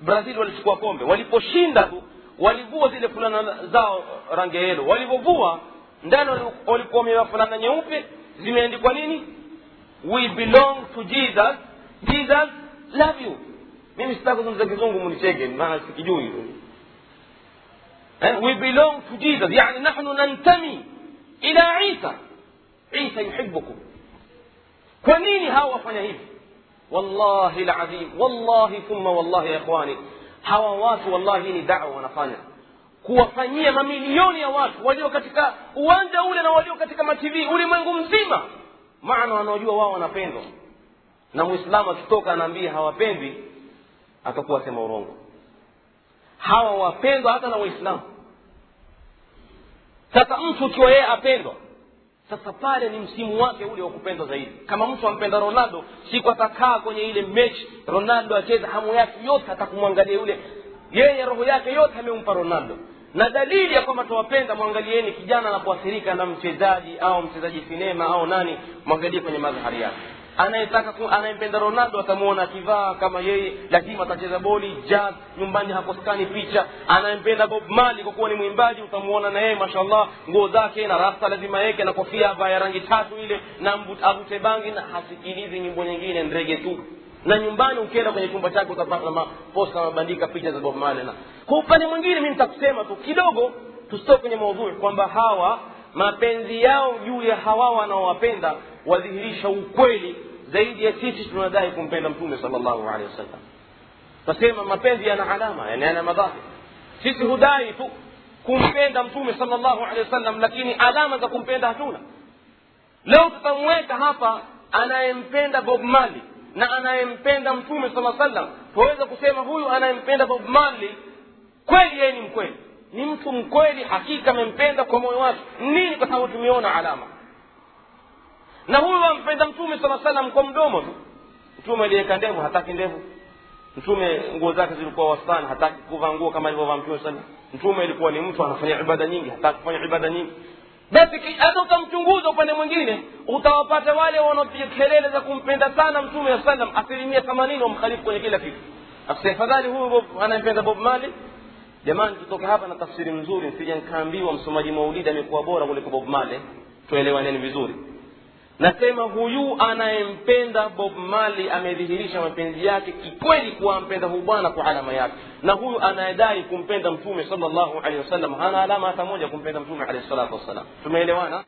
brazil walichukua kombe. Waliposhinda walivua zile fulana zao rangi yelo walivyovua ndani wali- walikuwa wamevaa fulana nyeupe zimeandikwa nini we belong to jesus jesus love you mimi sitaki kuzungumza kizungu municheke maana sikijui eh? we belong to jesus yani nahnu nantami ila isa isa yuhibukum kwa nini hawa wafanya hivi wallahi ladhim wallahi thumma wallahi ya ikhwani hawa watu wallahi ni dawa wanafanya kuwafanyia mamilioni ya watu walio katika uwanja ule na walio katika matv ulimwengu mzima maana wanaojua wao wanapendwa. Na mwislamu akitoka anaambia hawapendwi atakuwa sema urongo. Hawa wapendwa hata na waislamu. Sasa mtu ukiwa yeye apendwa sasa pale ni msimu wake ule wa kupendwa zaidi. Kama mtu ampenda ronaldo siku atakaa kwenye ile mechi ronaldo acheza hamu yake yote atakumwangalia yule. Yeye roho yake yote amempa ronaldo na dalili ya kwamba tuwapenda mwangalieni kijana anapoathirika na mchezaji au mchezaji sinema au nani mwangalie kwenye madhahari yake. Anayetaka anayempenda ronaldo atamuona akivaa kama yeye lazima atacheza boli jazz nyumbani hakosekani picha. Anayempenda bob mali kwa kuwa ni mwimbaji utamuona na yeye mashallah nguo zake na rasta lazima yeke na kofia ya rangi tatu ile na avute bangi na hasikilizi nyimbo nyingine ndege tu na nyumbani ukienda kwenye chumba chake utapata maposta mabandika picha za bob marley na. Kwa upande mwingine mi nitakusema tu kidogo tusitoke kwenye maudhui kwamba hawa mapenzi yao juu ya hawa wanaowapenda wadhihirisha ukweli zaidi ya sisi tunadai kumpenda mtume salllahu alehi wasallam. Tasema mapenzi yana alama yani yana madhahir. Sisi hudai tu kumpenda mtume salllahu alehi wasallam lakini alama za kumpenda hatuna. Leo tutamweka hapa anayempenda bob mali na anayempenda mtume sala sallam twaweza kusema huyu anayempenda bob marley kweli yeye ni mkweli. Ni mtu mkweli hakika amempenda kwa moyo wake. Nini? Kwa sababu tumeona alama. Na huyu ampenda mtume sala salam kwa mdomo tu. Mtume aliyeweka ndevu hataki ndevu. Mtume nguo zake zilikuwa wastani hataki kuvaa nguo kama alivyovaa mtume sana mtume alikuwa ni mtu anafanya ibada nyingi hataki kufanya ibada nyingi basi hata utamchunguza upande mwingine utawapata wale wanaopiga kelele za kumpenda sana mtume wa sallam asilimia themanini wamkhalifu kwenye kila kitu. Afadhali huyu anayempenda bob mali jamani tutoke hapa na tafsiri nzuri sija nkaambiwa msomaji maulidi amekuwa bora kuliko bob male tuelewaneni vizuri nasema huyu anayempenda bob mali amedhihirisha mapenzi yake kikweli kuwa ampenda huyu bwana kwa alama yake. Na huyu anayedai kumpenda mtume salllahu alehi wasallam hana alama hata moja kumpenda mtume alehi salatu wassalam. Tumeelewana